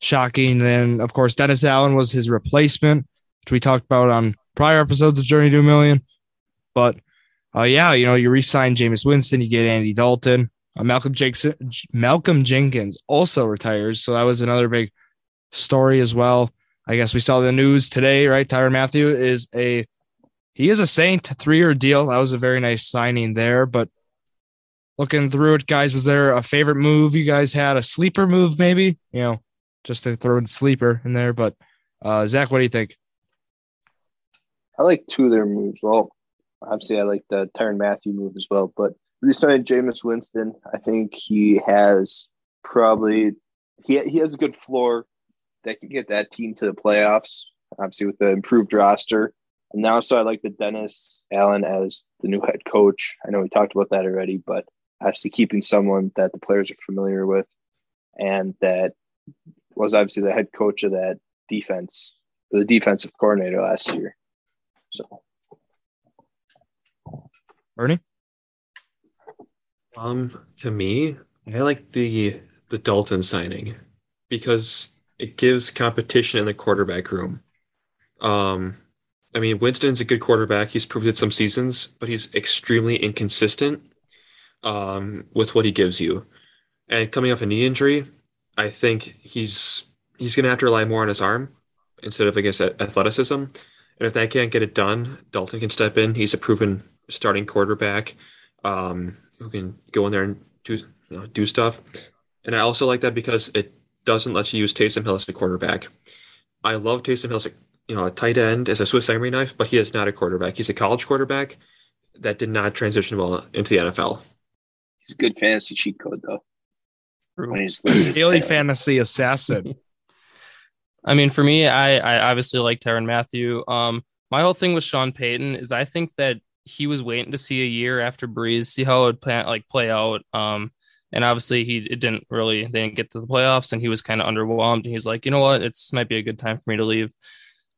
[SPEAKER 1] shocking. Then, of course, Dennis Allen was his replacement, which we talked about on prior episodes of Journey to a Million. But uh, yeah, you know, you re-sign Jameis Winston, you get Andy Dalton. Uh, Malcolm, Jackson, Malcolm Jenkins also retires, so that was another big story as well. I guess we saw the news today, right? Tyrann Mathieu is a he is a Saint, three year deal. That was a very nice signing there. But looking through it, guys, was there a favorite move you guys had? A sleeper move, maybe? You know, just to throw in sleeper in there. But uh, Zach, what do you think?
[SPEAKER 3] I like two of their moves. Well, obviously, I like the Tyrann Mathieu move as well. But re-signed Jameis Winston. I think he has probably he he has a good floor that can get that team to the playoffs. Obviously, with the improved roster, and now so I like the Dennis Allen as the new head coach. I know we talked about that already, but obviously keeping someone that the players are familiar with, and that was obviously the head coach of that defense, the defensive coordinator last year. So,
[SPEAKER 1] Bernie.
[SPEAKER 2] Um, to me, I like the the Dalton signing because it gives competition in the quarterback room. Um, I mean, Winston's a good quarterback. He's proved it some seasons, but he's extremely inconsistent um, with what he gives you. And coming off a knee injury, I think he's he's going to have to rely more on his arm instead of, I guess, athleticism. And if that can't get it done, Dalton can step in. He's a proven starting quarterback um, who can go in there and do you know, do stuff. And I also like that because it doesn't let you use Taysom Hill as a quarterback. I love Taysom Hill as a, you know, a tight end as a Swiss Army knife, but he is not a quarterback. He's a college quarterback that did not transition well into the NFL.
[SPEAKER 3] He's a good fantasy cheat code though.
[SPEAKER 1] When he's daily fantasy assassin.
[SPEAKER 4] I mean, for me, I I obviously like Tyrann Mathieu. Um, my whole thing with Sean Payton is I think that he was waiting to see a year after Brees, see how it would play, like play out. Um, and obviously he it didn't really they didn't get to the playoffs and he was kind of underwhelmed and he's like you know what? It's might be a good time for me to leave.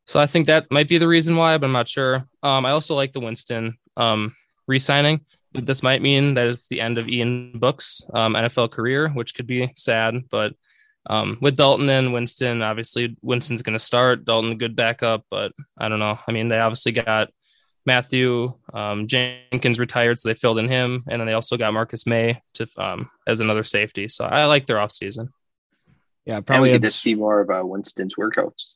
[SPEAKER 4] So i think that might be the reason why but i'm not sure. Um, i also like the winston um, re-signing but this might mean that it's the end of ian book's um, nfl career which could be sad but um, with dalton and winston obviously winston's going to start dalton good backup but i don't know. I mean they obviously got Mathieu um, Jenkins retired, so they filled in him, and then they also got Marcus Maye to um, as another safety. So I like their offseason.
[SPEAKER 1] Yeah, probably
[SPEAKER 3] get to see more of uh, Winston's workouts.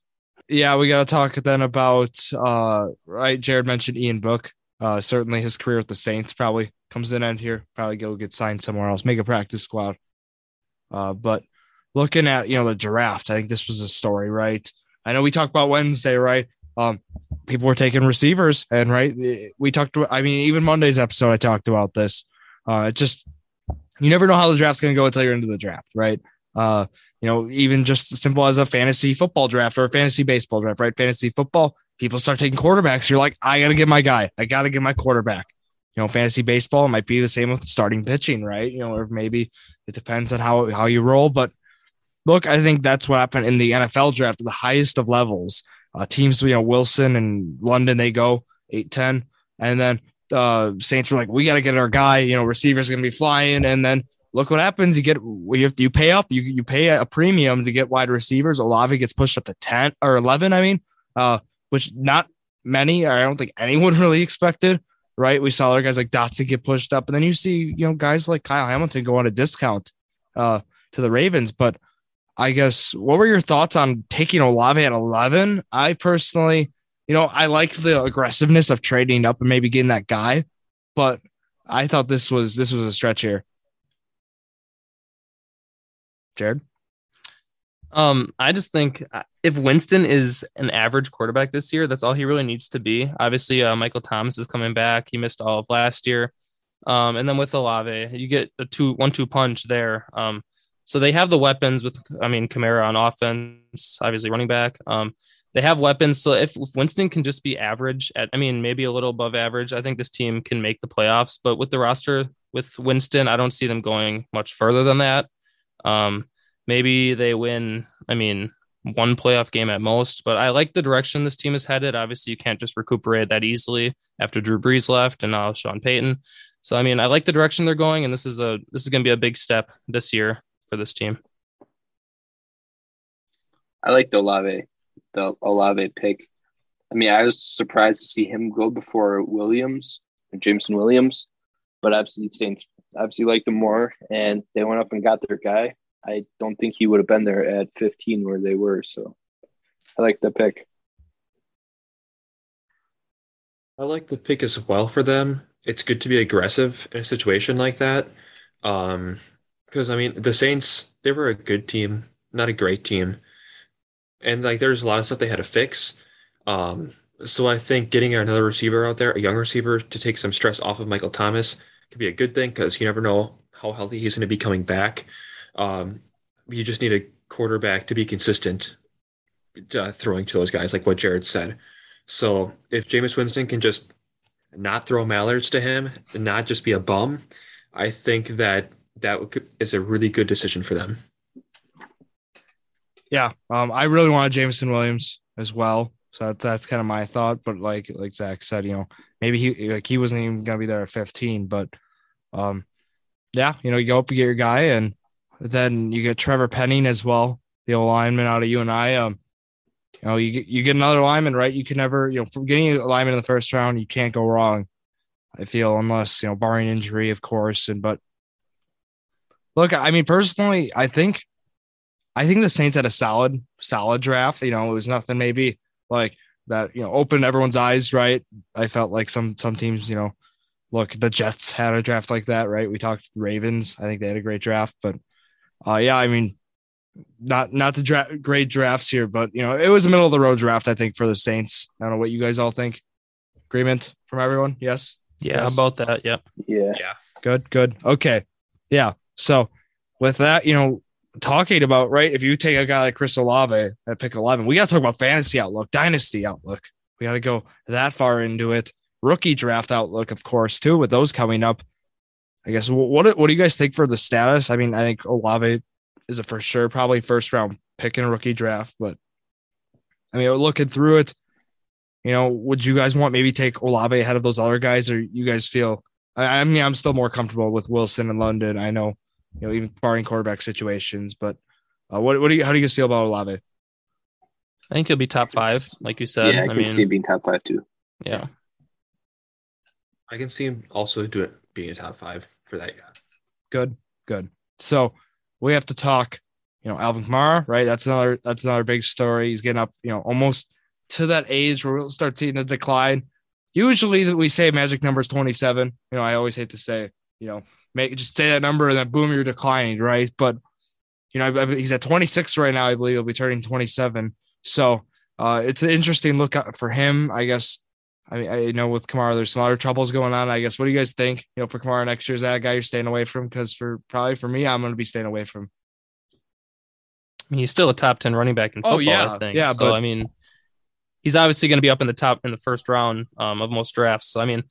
[SPEAKER 1] Yeah, we got to talk then about uh, right. Jared mentioned Ian Book. Uh, certainly, his career with the Saints probably comes in end here. Probably go get signed somewhere else, make a practice squad. Uh, but looking at you know the draft, I think this was a story, right? I know we talked about Wednesday, right? Um, people were taking receivers, and right, we talked. I mean, even Monday's episode, I talked about this. Uh, it's just you never know how the draft's going to go until you're into the draft, right? Uh, you know, even just simple as a fantasy football draft or a fantasy baseball draft, right? Fantasy football, people start taking quarterbacks. You're like, I got to get my guy. I got to get my quarterback. You know, fantasy baseball might be the same with starting pitching, right? You know, or maybe it depends on how how you roll. But look, I think that's what happened in the NFL draft, the highest of levels. Uh, teams, you know, Wilson and London, they go 8 10. And then uh, Saints were like, we got to get our guy, you know, receivers going to be flying. And then look what happens. You get, you, have, you pay up, you, you pay a premium to get wide receivers. Olave gets pushed up to 10 or 11, I mean, uh, which not many, I don't think anyone really expected, right? We saw other guys like Dotson get pushed up. And then you see, you know, guys like Kyle Hamilton go on a discount uh, to the Ravens. But I guess what were your thoughts on taking Olave at 11? I personally, you know, I like the aggressiveness of trading up and maybe getting that guy, but I thought this was this was a stretch here. Jared?
[SPEAKER 4] Um, I just think uh, if Winston is an average quarterback this year, that's all he really needs to be. Obviously, uh, Michael Thomas is coming back. He missed all of last year. Um, and then with Olave, you get a two one two punch there. Um, so they have the weapons with, I mean, Kamara on offense, obviously running back. Um, they have weapons. So if, if Winston can just be average at, I mean, maybe a little above average, I think this team can make the playoffs. But with the roster with Winston, I don't see them going much further than that. Um, maybe they win. I mean, one playoff game at most. But I like the direction this team is headed. Obviously, you can't just recuperate that easily after Drew Brees left and now Sean Payton. So I mean, I like the direction they're going, and this is a this is going to be a big step this year for this team.
[SPEAKER 3] I like the Olave, the Olave pick. I mean, I was surprised to see him go before Williams, Jameson Williams, but obviously Saints obviously liked him more, and they went up and got their guy. I don't think he would have been there at 15 where they were. So I like the pick.
[SPEAKER 2] I like the pick as well for them. It's good to be aggressive in a situation like that. Um, because I mean, the Saints, they were a good team, not a great team. And like, there's a lot of stuff they had to fix. Um, so I think getting another receiver out there, a young receiver, to take some stress off of Michael Thomas could be a good thing because you never know how healthy he's going to be coming back. Um, you just need a quarterback to be consistent uh, throwing to those guys, like what Jared said. So if Jameis Winston can just not throw mallards to him and not just be a bum, I think that that is a really good decision for them.
[SPEAKER 1] Yeah, um, I really wanted Jameson Williams as well. So that, that's kind of my thought. But like like Zach said, you know, maybe he like he wasn't even gonna be there at 15. But um, yeah, you know, you go up, you get your guy, and then you get Trevor Penning as well, the lineman out of UNI. Um, you know, you get you get another lineman, right? You can never, you know, from getting a lineman in the first round, you can't go wrong. I feel unless you know, barring injury, of course. And but look, I mean, personally, I think, I think the Saints had a solid, solid draft. You know, it was nothing maybe like that. You know, opened everyone's eyes, right? I felt like some some teams, you know, look, the Jets had a draft like that, right? We talked Ravens. I think they had a great draft, but uh, yeah, I mean, not not the dra- great drafts here, but you know, it was a middle of the road draft. I think for the Saints. I don't know what you guys all think. Agreement from everyone? Yes.
[SPEAKER 4] Yeah, yes. about that. Yep.
[SPEAKER 3] Yeah.
[SPEAKER 2] Yeah.
[SPEAKER 1] Good. Good. Okay. Yeah. So with that, you know, talking about right, if you take a guy like Chris Olave at pick eleven, we got to talk about fantasy outlook, dynasty outlook. We got to go that far into it. Rookie draft outlook, of course, too, with those coming up. I guess what what do you guys think for the status? I mean, I think Olave is a for sure probably first round pick in a rookie draft, but I mean, looking through it, you know, would you guys want maybe take Olave ahead of those other guys, or you guys feel? I, I mean, I'm still more comfortable with Wilson and London. I know, you know, even barring quarterback situations, but uh, what what do you how do you guys feel about Olave?
[SPEAKER 4] I think he'll be top five, like you said.
[SPEAKER 3] Yeah, I, I can mean, see him being top five too.
[SPEAKER 4] Yeah,
[SPEAKER 2] I can see him also doing being a top five for that guy.
[SPEAKER 1] Good, good. So we have to talk, you know, Alvin Kamara, right? That's another that's another big story. He's getting up, you know, almost to that age where we'll start seeing the decline. Usually that we say magic number is 27. You know, I always hate to say, you know, make just say that number and then boom, you're declining, right? But you know, he's at 26 right now. I believe he'll be turning 27. So uh, it's an interesting look for him. I guess I mean, I know with Kamara, there's some other troubles going on. I guess. What do you guys think? You know, for Kamara next year, is that a guy you're staying away from? Because for probably for me, I'm going to be staying away from.
[SPEAKER 4] I mean, he's still a top ten running back in football. Oh, yeah, I think. Yeah, so, but I mean, he's obviously going to be up in the top in the first round um, of most drafts. So I mean,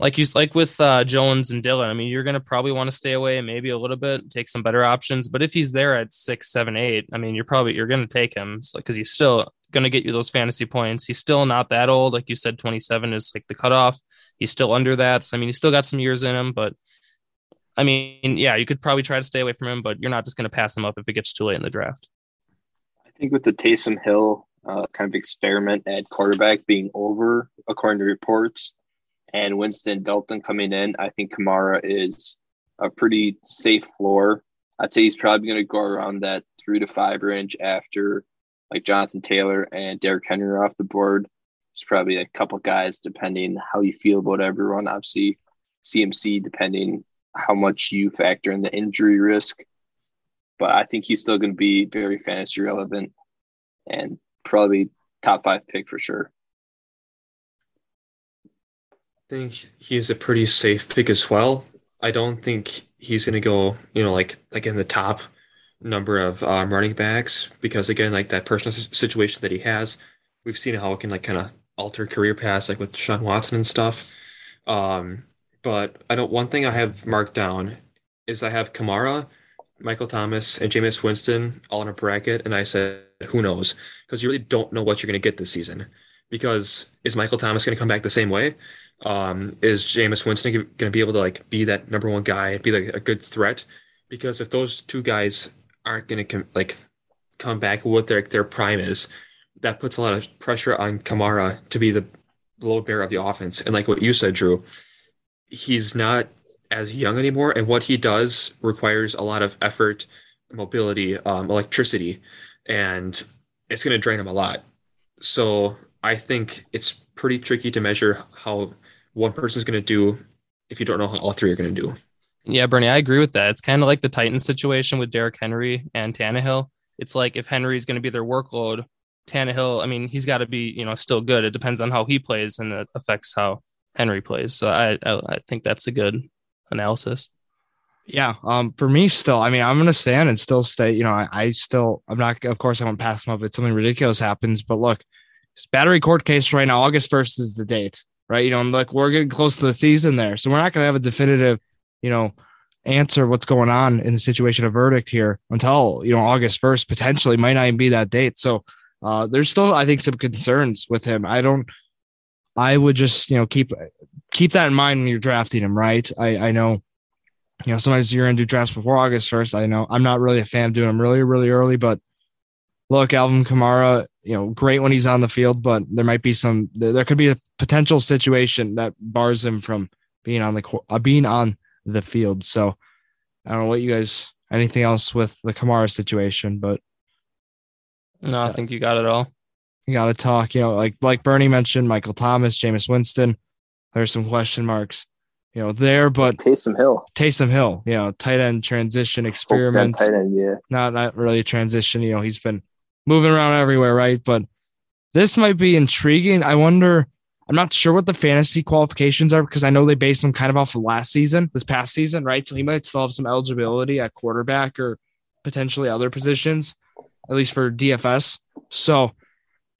[SPEAKER 4] like you like with uh, Jones and Dillon, I mean, you're to probably want to stay away maybe a little bit, take some better options. But if he's there at six, seven, eight, I mean, you're probably you're to take him because he's still to get you those fantasy points. He's still not that old, like you said, 27 is like the cutoff. He's still under that, so I mean, he's still got some years in him. But I mean, yeah, you could probably try to stay away from him, but you're not just to pass him up if it gets too late in the draft.
[SPEAKER 3] I think with the Taysom Hill uh, kind of experiment at quarterback being over, according to reports and Winston Dalton coming in, I think Kamara is a pretty safe floor. I'd say he's probably going to go around that three to five range after like Jonathan Taylor and Derrick Henry are off the board. It's probably a couple guys depending how you feel about everyone. Obviously, CMC depending how much you factor in the injury risk. But I think he's still going to be very fantasy relevant and probably top five pick for sure
[SPEAKER 2] think he's a pretty safe pick as well. I don't think he's going to go, you know, like like in the top number of um, running backs because again, like that personal situation that he has, we've seen how it can like kind of alter career paths, like with Sean Watson and stuff. Um, but I don't. One thing I have marked down is I have Kamara, Michael Thomas, and Jameis Winston all in a bracket, and I said, who knows? Because you really don't know what you're going to get this season. Because is Michael Thomas going to come back the same way? Um, is Jameis Winston going to be able to like be that number one guy, be like a good threat? Because if those two guys aren't going to com- like come back with what their their prime is, that puts a lot of pressure on Kamara to be the load bearer of the offense. And like what you said, Drew, he's not as young anymore, and what he does requires a lot of effort, mobility, um, electricity, and it's going to drain him a lot. So I think it's pretty tricky to measure how one person's going to do if you don't know how all three are going to do.
[SPEAKER 4] Yeah, Bernie, I agree with that. It's kind of like the Titans situation with Derrick Henry and Tannehill. It's like if Henry's going to be their workload, Tannehill, I mean, he's got to be, you know, still good. It depends on how he plays and it affects how Henry plays. So I, I, I think that's a good analysis.
[SPEAKER 1] Yeah. Um, for me still, I mean, I'm gonna stand and still stay, you know, I, I still I'm not of course I won't pass them up if something ridiculous happens, but look, battery court case right now, August 1st is the date, right? You know, and look, we're getting close to the season there. So we're not gonna have a definitive, you know, answer what's going on in the situation of verdict here until you know August 1st, potentially might not even be that date. So uh there's still I think some concerns with him. I don't I would just, you know, keep keep that in mind when you're drafting him, right? I, I know, you know, sometimes you're gonna do drafts before August first. I know I'm not really a fan of doing them really, really early, but look, Alvin Kamara, you know, great when he's on the field, but there might be some there, there could be a potential situation that bars him from being on the uh, being on the field. So I don't know what you guys anything else with the Kamara situation, but
[SPEAKER 4] no, I think you got it all.
[SPEAKER 1] You got to talk, you know, like like Bernie mentioned, Michael Thomas, Jameis Winston. There's some question marks, you know, there, but
[SPEAKER 3] Taysom Hill,
[SPEAKER 1] Taysom Hill, you know, tight end transition experiment.
[SPEAKER 3] Tight end, yeah.
[SPEAKER 1] Not not really a transition. You know, he's been moving around everywhere, right? But this might be intriguing. I wonder. I'm not sure what the fantasy qualifications are because I know they based them kind of off of last season, this past season, right? So he might still have some eligibility at quarterback or potentially other positions, at least for DFS. So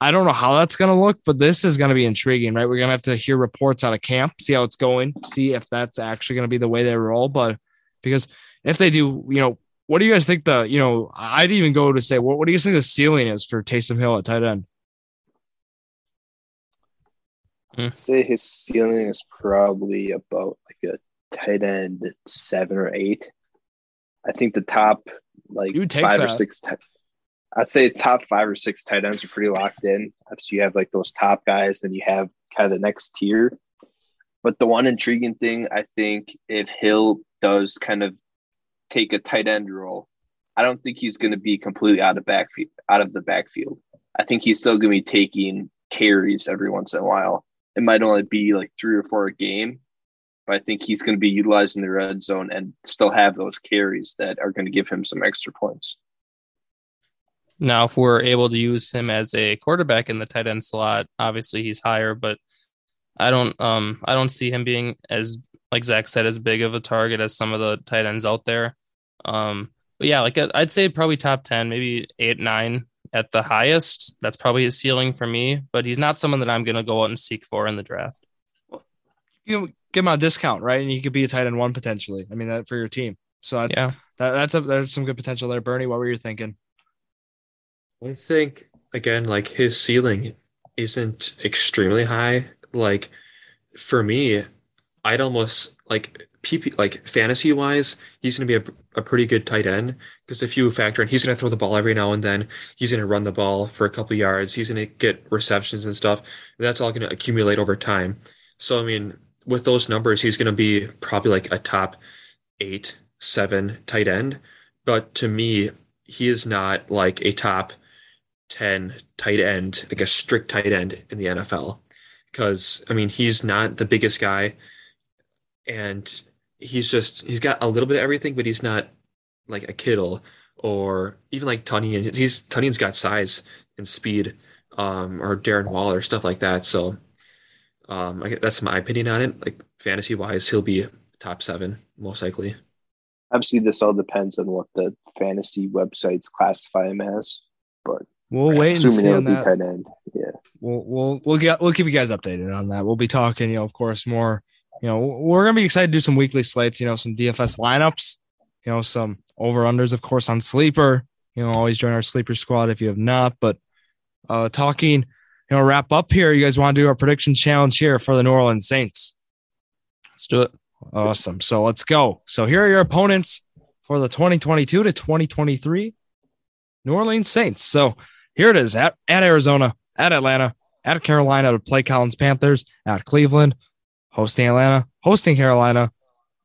[SPEAKER 1] I don't know how that's going to look, but this is going to be intriguing, right? We're going to have to hear reports out of camp, see how it's going, see if that's actually going to be the way they roll. But because if they do, you know, what do you guys think the, you know, I'd even go to say, what, what do you think the ceiling is for Taysom Hill at tight end? Hmm.
[SPEAKER 3] I'd say his ceiling is probably about like a tight end seven or eight. I think the top like five that. or six t- I'd say top five or six tight ends are pretty locked in. So you have like those top guys, then you have kind of the next tier. But the one intriguing thing, I think, if Hill does kind of take a tight end role, I don't think he's going to be completely out of backfield, out of the backfield. I think he's still going to be taking carries every once in a while. It might only be like three or four a game, but I think he's going to be utilizing the red zone and still have those carries that are going to give him some extra points.
[SPEAKER 4] Now, if we're able to use him as a quarterback in the tight end slot, obviously he's higher, but I don't um I don't see him being as like Zach said as big of a target as some of the tight ends out there. Um, but yeah, like I'd say probably top ten, maybe eight nine at the highest. That's probably his ceiling for me, but he's not someone that I'm going to go out and seek for in the draft.
[SPEAKER 1] You give him a discount, right? And he could be a tight end one potentially. I mean, that for your team. So that's yeah. that, that's a there's some good potential there. Bernie, what were you thinking?
[SPEAKER 2] I think again, like his ceiling isn't extremely high. Like for me, I'd almost like PP like fantasy wise, he's going to be a, a pretty good tight end because if you factor in, he's going to throw the ball every now and then. He's going to run the ball for a couple yards. He's going to get receptions and stuff. And that's all going to accumulate over time. So I mean, with those numbers, he's going to be probably like a top eight, seven tight end. But to me, he is not like a top 10 tight end, like a strict tight end in the NFL. Because, I mean, he's not the biggest guy. And he's just, he's got a little bit of everything, but he's not like a Kittle or even like Tonyan. He's, Tonyan's got size and speed, um, or Darren Waller, stuff like that. So, um, I, that's my opinion on it. Like fantasy wise, he'll be top seven, most likely.
[SPEAKER 3] Obviously, this all depends on what the fantasy websites classify him as, but
[SPEAKER 1] We'll wait and see on that.
[SPEAKER 3] Tight end. Yeah.
[SPEAKER 1] we'll we'll we'll get we'll keep you guys updated on that. We'll be talking, you know, of course, more. You know, we're gonna be excited to do some weekly slates. You know, some DFS lineups. You know, some over unders, of course, on sleeper. You know, always join our sleeper squad if you have not. But uh talking, you know, wrap up here. You guys want to do our prediction challenge here for the New Orleans Saints?
[SPEAKER 4] Let's do it.
[SPEAKER 1] Awesome. So let's go. So here are your opponents for the 2022 to 2023 New Orleans Saints. So here it is at, at Arizona, at Atlanta, at Carolina to play Collins Panthers, at Cleveland, hosting Atlanta, hosting Carolina,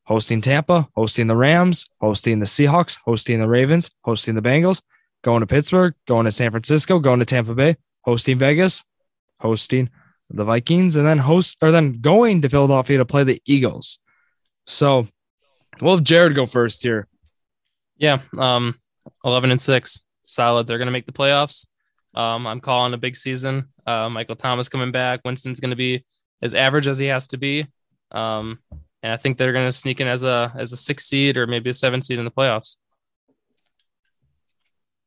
[SPEAKER 1] hosting Tampa, hosting the Rams, hosting the Seahawks, hosting the Ravens, hosting the Bengals, going to Pittsburgh, going to San Francisco, going to Tampa Bay, hosting Vegas, hosting the Vikings, and then host or then going to Philadelphia to play the Eagles. So we'll have Jared go first here.
[SPEAKER 4] Yeah. Um, 11 and six, solid. They're going to make the playoffs. Um, I'm calling a big season. Uh, Michael Thomas coming back. Winston's going to be as average as he has to be. Um, and I think they're going to sneak in as a as a six seed or maybe a seven seed in the playoffs.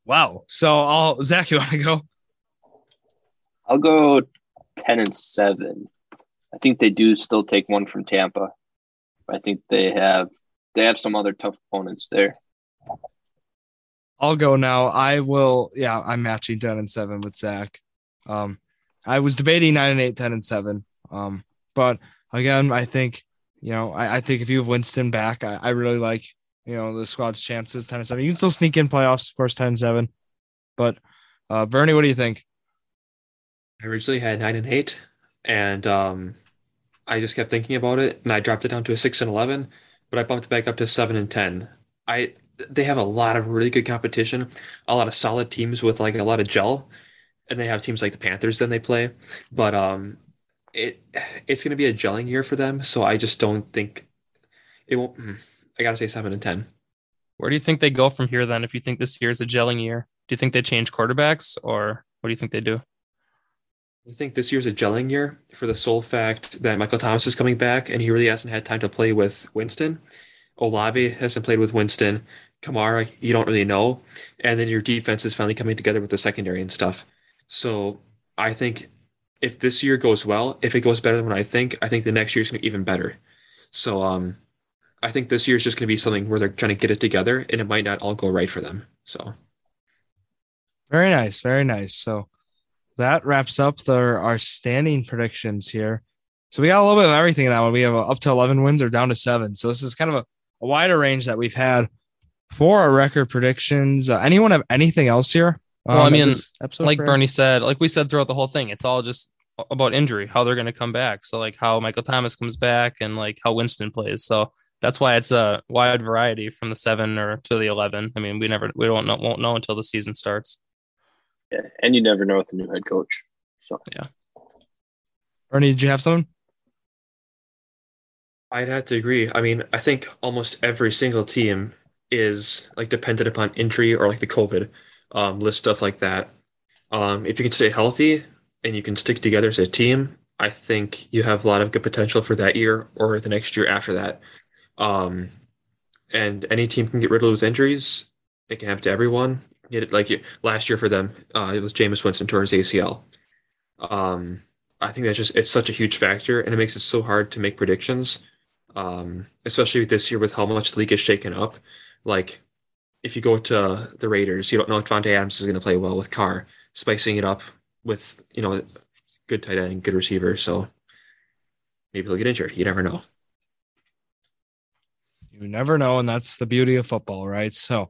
[SPEAKER 1] Wow. So I'll Zach, you want to go?
[SPEAKER 3] I'll go ten and seven. I think they do still take one from Tampa. I think they have they have some other tough opponents there.
[SPEAKER 1] I'll go now. I will. Yeah, I'm matching 10 and 7 with Zach. Um, I was debating 9 and 8, 10 and 7. Um, but again, I think, you know, I, I think if you have Winston back, I, I really like, you know, the squad's chances 10 7. You can still sneak in playoffs, of course, 10 7. But uh, Bernie, what do you think?
[SPEAKER 2] I originally had nine and eight, and um, I just kept thinking about it, and I dropped it down to a six and eleven, but I bumped it back up to seven and ten. I they have a lot of really good competition, a lot of solid teams with like a lot of gel, and they have teams like the Panthers then they play, but um, it it's going to be a gelling year for them, so I just don't think it won't. hmm, I gotta say seven and ten.
[SPEAKER 4] Where do you think they go from here then? If you think this year is a gelling year, do you think they change quarterbacks or what do you think they do?
[SPEAKER 2] I think this year's a gelling year for the sole fact that Michael Thomas is coming back and he really hasn't had time to play with Winston. Olave hasn't played with Winston. Kamara, you don't really know. And then your defense is finally coming together with the secondary and stuff. So I think if this year goes well, if it goes better than what I think, I think the next year's going to be even better. So um, I think this year is just going to be something where they're trying to get it together and it might not all go right for them. So
[SPEAKER 1] Very nice. Very nice. So that wraps up the, our standing predictions here. So we got a little bit of everything in that one. We have up to 11 wins or down to seven. So this is kind of a, a wider range that we've had for our record predictions. Uh, anyone have anything else here?
[SPEAKER 4] Well, I
[SPEAKER 1] um, in
[SPEAKER 4] mean, like
[SPEAKER 1] for-
[SPEAKER 4] Bernie said, like we said throughout the whole thing, it's all just about injury, how they're going to come back. So like how Michael Thomas comes back and like how Winston plays. So that's why it's a wide variety from the seven or to the eleven. I mean, we never we don't know won't know until the season starts.
[SPEAKER 3] Yeah, and you never know with the new head coach. So yeah.
[SPEAKER 1] Bernie, did you have something?
[SPEAKER 2] I'd have to agree. I mean, I think almost every single team is like dependent upon injury or like the COVID um, list stuff like that. Um, if you can stay healthy and you can stick together as a team, I think you have a lot of good potential for that year or the next year after that. Um, and any team can get rid of those injuries. It can happen to everyone. Get it like you- last year for them, uh, it was Jameis Winston tore his ACL. Um, I think that's just it's such a huge factor, and it makes it so hard to make predictions um, especially this year with how much the league is shaken up. Like, if you go to the Raiders, you don't know if Davante Adams is going to play well with Carr, spicing it up with you know good tight end, good receiver. So maybe he'll get injured. You never know.
[SPEAKER 1] You never know, and that's the beauty of football, right? So,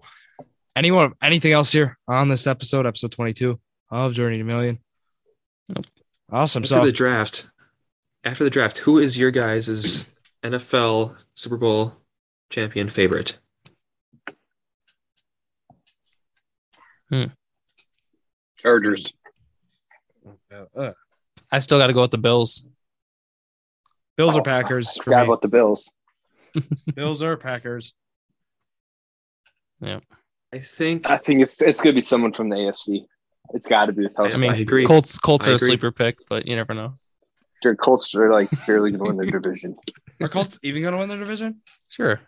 [SPEAKER 1] anyone, anything else here on this episode, episode 22 of Journey to Million?
[SPEAKER 4] Nope.
[SPEAKER 1] Awesome.
[SPEAKER 2] After
[SPEAKER 1] So,
[SPEAKER 2] the draft, after the draft, who is your guys' NFL Super Bowl champion favorite?
[SPEAKER 3] Chargers.
[SPEAKER 1] uh,
[SPEAKER 4] I still got to go with the Bills.
[SPEAKER 1] Bills or
[SPEAKER 3] Oh,
[SPEAKER 1] Packers for
[SPEAKER 3] Forgot
[SPEAKER 1] me.
[SPEAKER 3] about the Bills.
[SPEAKER 1] Bills or Packers. Yeah.
[SPEAKER 2] I think
[SPEAKER 3] I think it's it's gonna be someone from the AFC. It's got to be with House.
[SPEAKER 4] I mean,
[SPEAKER 2] I agree.
[SPEAKER 4] Colts Colts
[SPEAKER 2] I
[SPEAKER 4] are a sleeper pick, but you never know.
[SPEAKER 3] Their Colts are like barely gonna win their division
[SPEAKER 1] Are Colts even going to win their division?
[SPEAKER 4] Sure.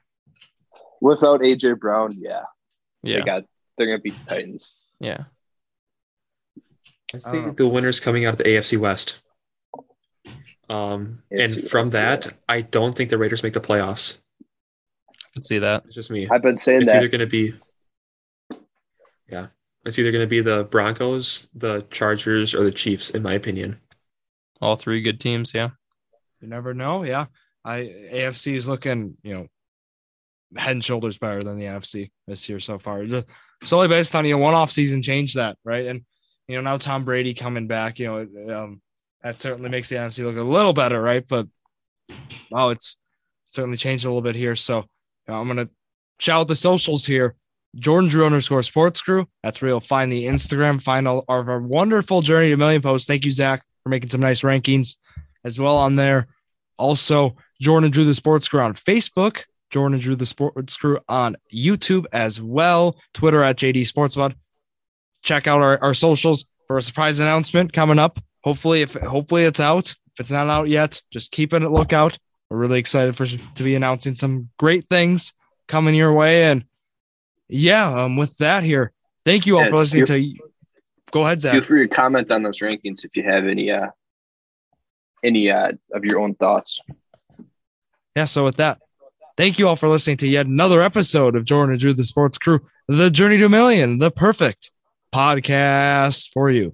[SPEAKER 3] without AJ Brown. Yeah,
[SPEAKER 4] Yeah.
[SPEAKER 3] they got they're gonna beat the Titans.
[SPEAKER 4] Yeah.
[SPEAKER 2] I
[SPEAKER 1] don't know.
[SPEAKER 2] think the winner's coming out of the AFC West. Um, and from
[SPEAKER 3] West,
[SPEAKER 2] that,
[SPEAKER 3] yeah.
[SPEAKER 2] I don't think the Raiders make the playoffs.
[SPEAKER 4] I can see that.
[SPEAKER 2] It's just me.
[SPEAKER 3] I've been saying
[SPEAKER 2] It's
[SPEAKER 3] that.
[SPEAKER 2] either going to be, yeah, it's either going to be the Broncos, the Chargers, or the Chiefs, in my opinion.
[SPEAKER 4] All three good teams. Yeah.
[SPEAKER 1] You never know. Yeah. I AFC is looking, you know, head and shoulders better than the NFC this year so far. Just solely based on, you know, one off season change that, right? And, you know, now Tom Brady coming back, you know, um, that certainly makes the NFC look a little better, right? But wow, it's certainly changed a little bit here. So you know, I'm gonna shout out the socials here. Jordan Drew underscore sports crew. That's where you'll find the Instagram, find all of our wonderful journey to million posts. Thank you, Zach, for making some nice rankings as well on there. Also, Jordan Drew the Sports Crew on Facebook, Jordan Drew the Sports Crew on YouTube as well, Twitter at JD Sportsbud. Check out our, our socials for a surprise announcement coming up. Hopefully, if hopefully it's out. If it's not out yet, just keep it a lookout. We're really excited for to be announcing some great things coming your way. And yeah, um, with that here, thank you all
[SPEAKER 3] Yeah,
[SPEAKER 1] for listening to. Go ahead, Zach.
[SPEAKER 3] Feel free to comment on those rankings if you have any uh any uh of your own thoughts.
[SPEAKER 1] yeah, so with that, thank you all for listening to yet another episode of Jordan and Drew the Sports Crew, the Journey to a Million, the perfect podcast for you.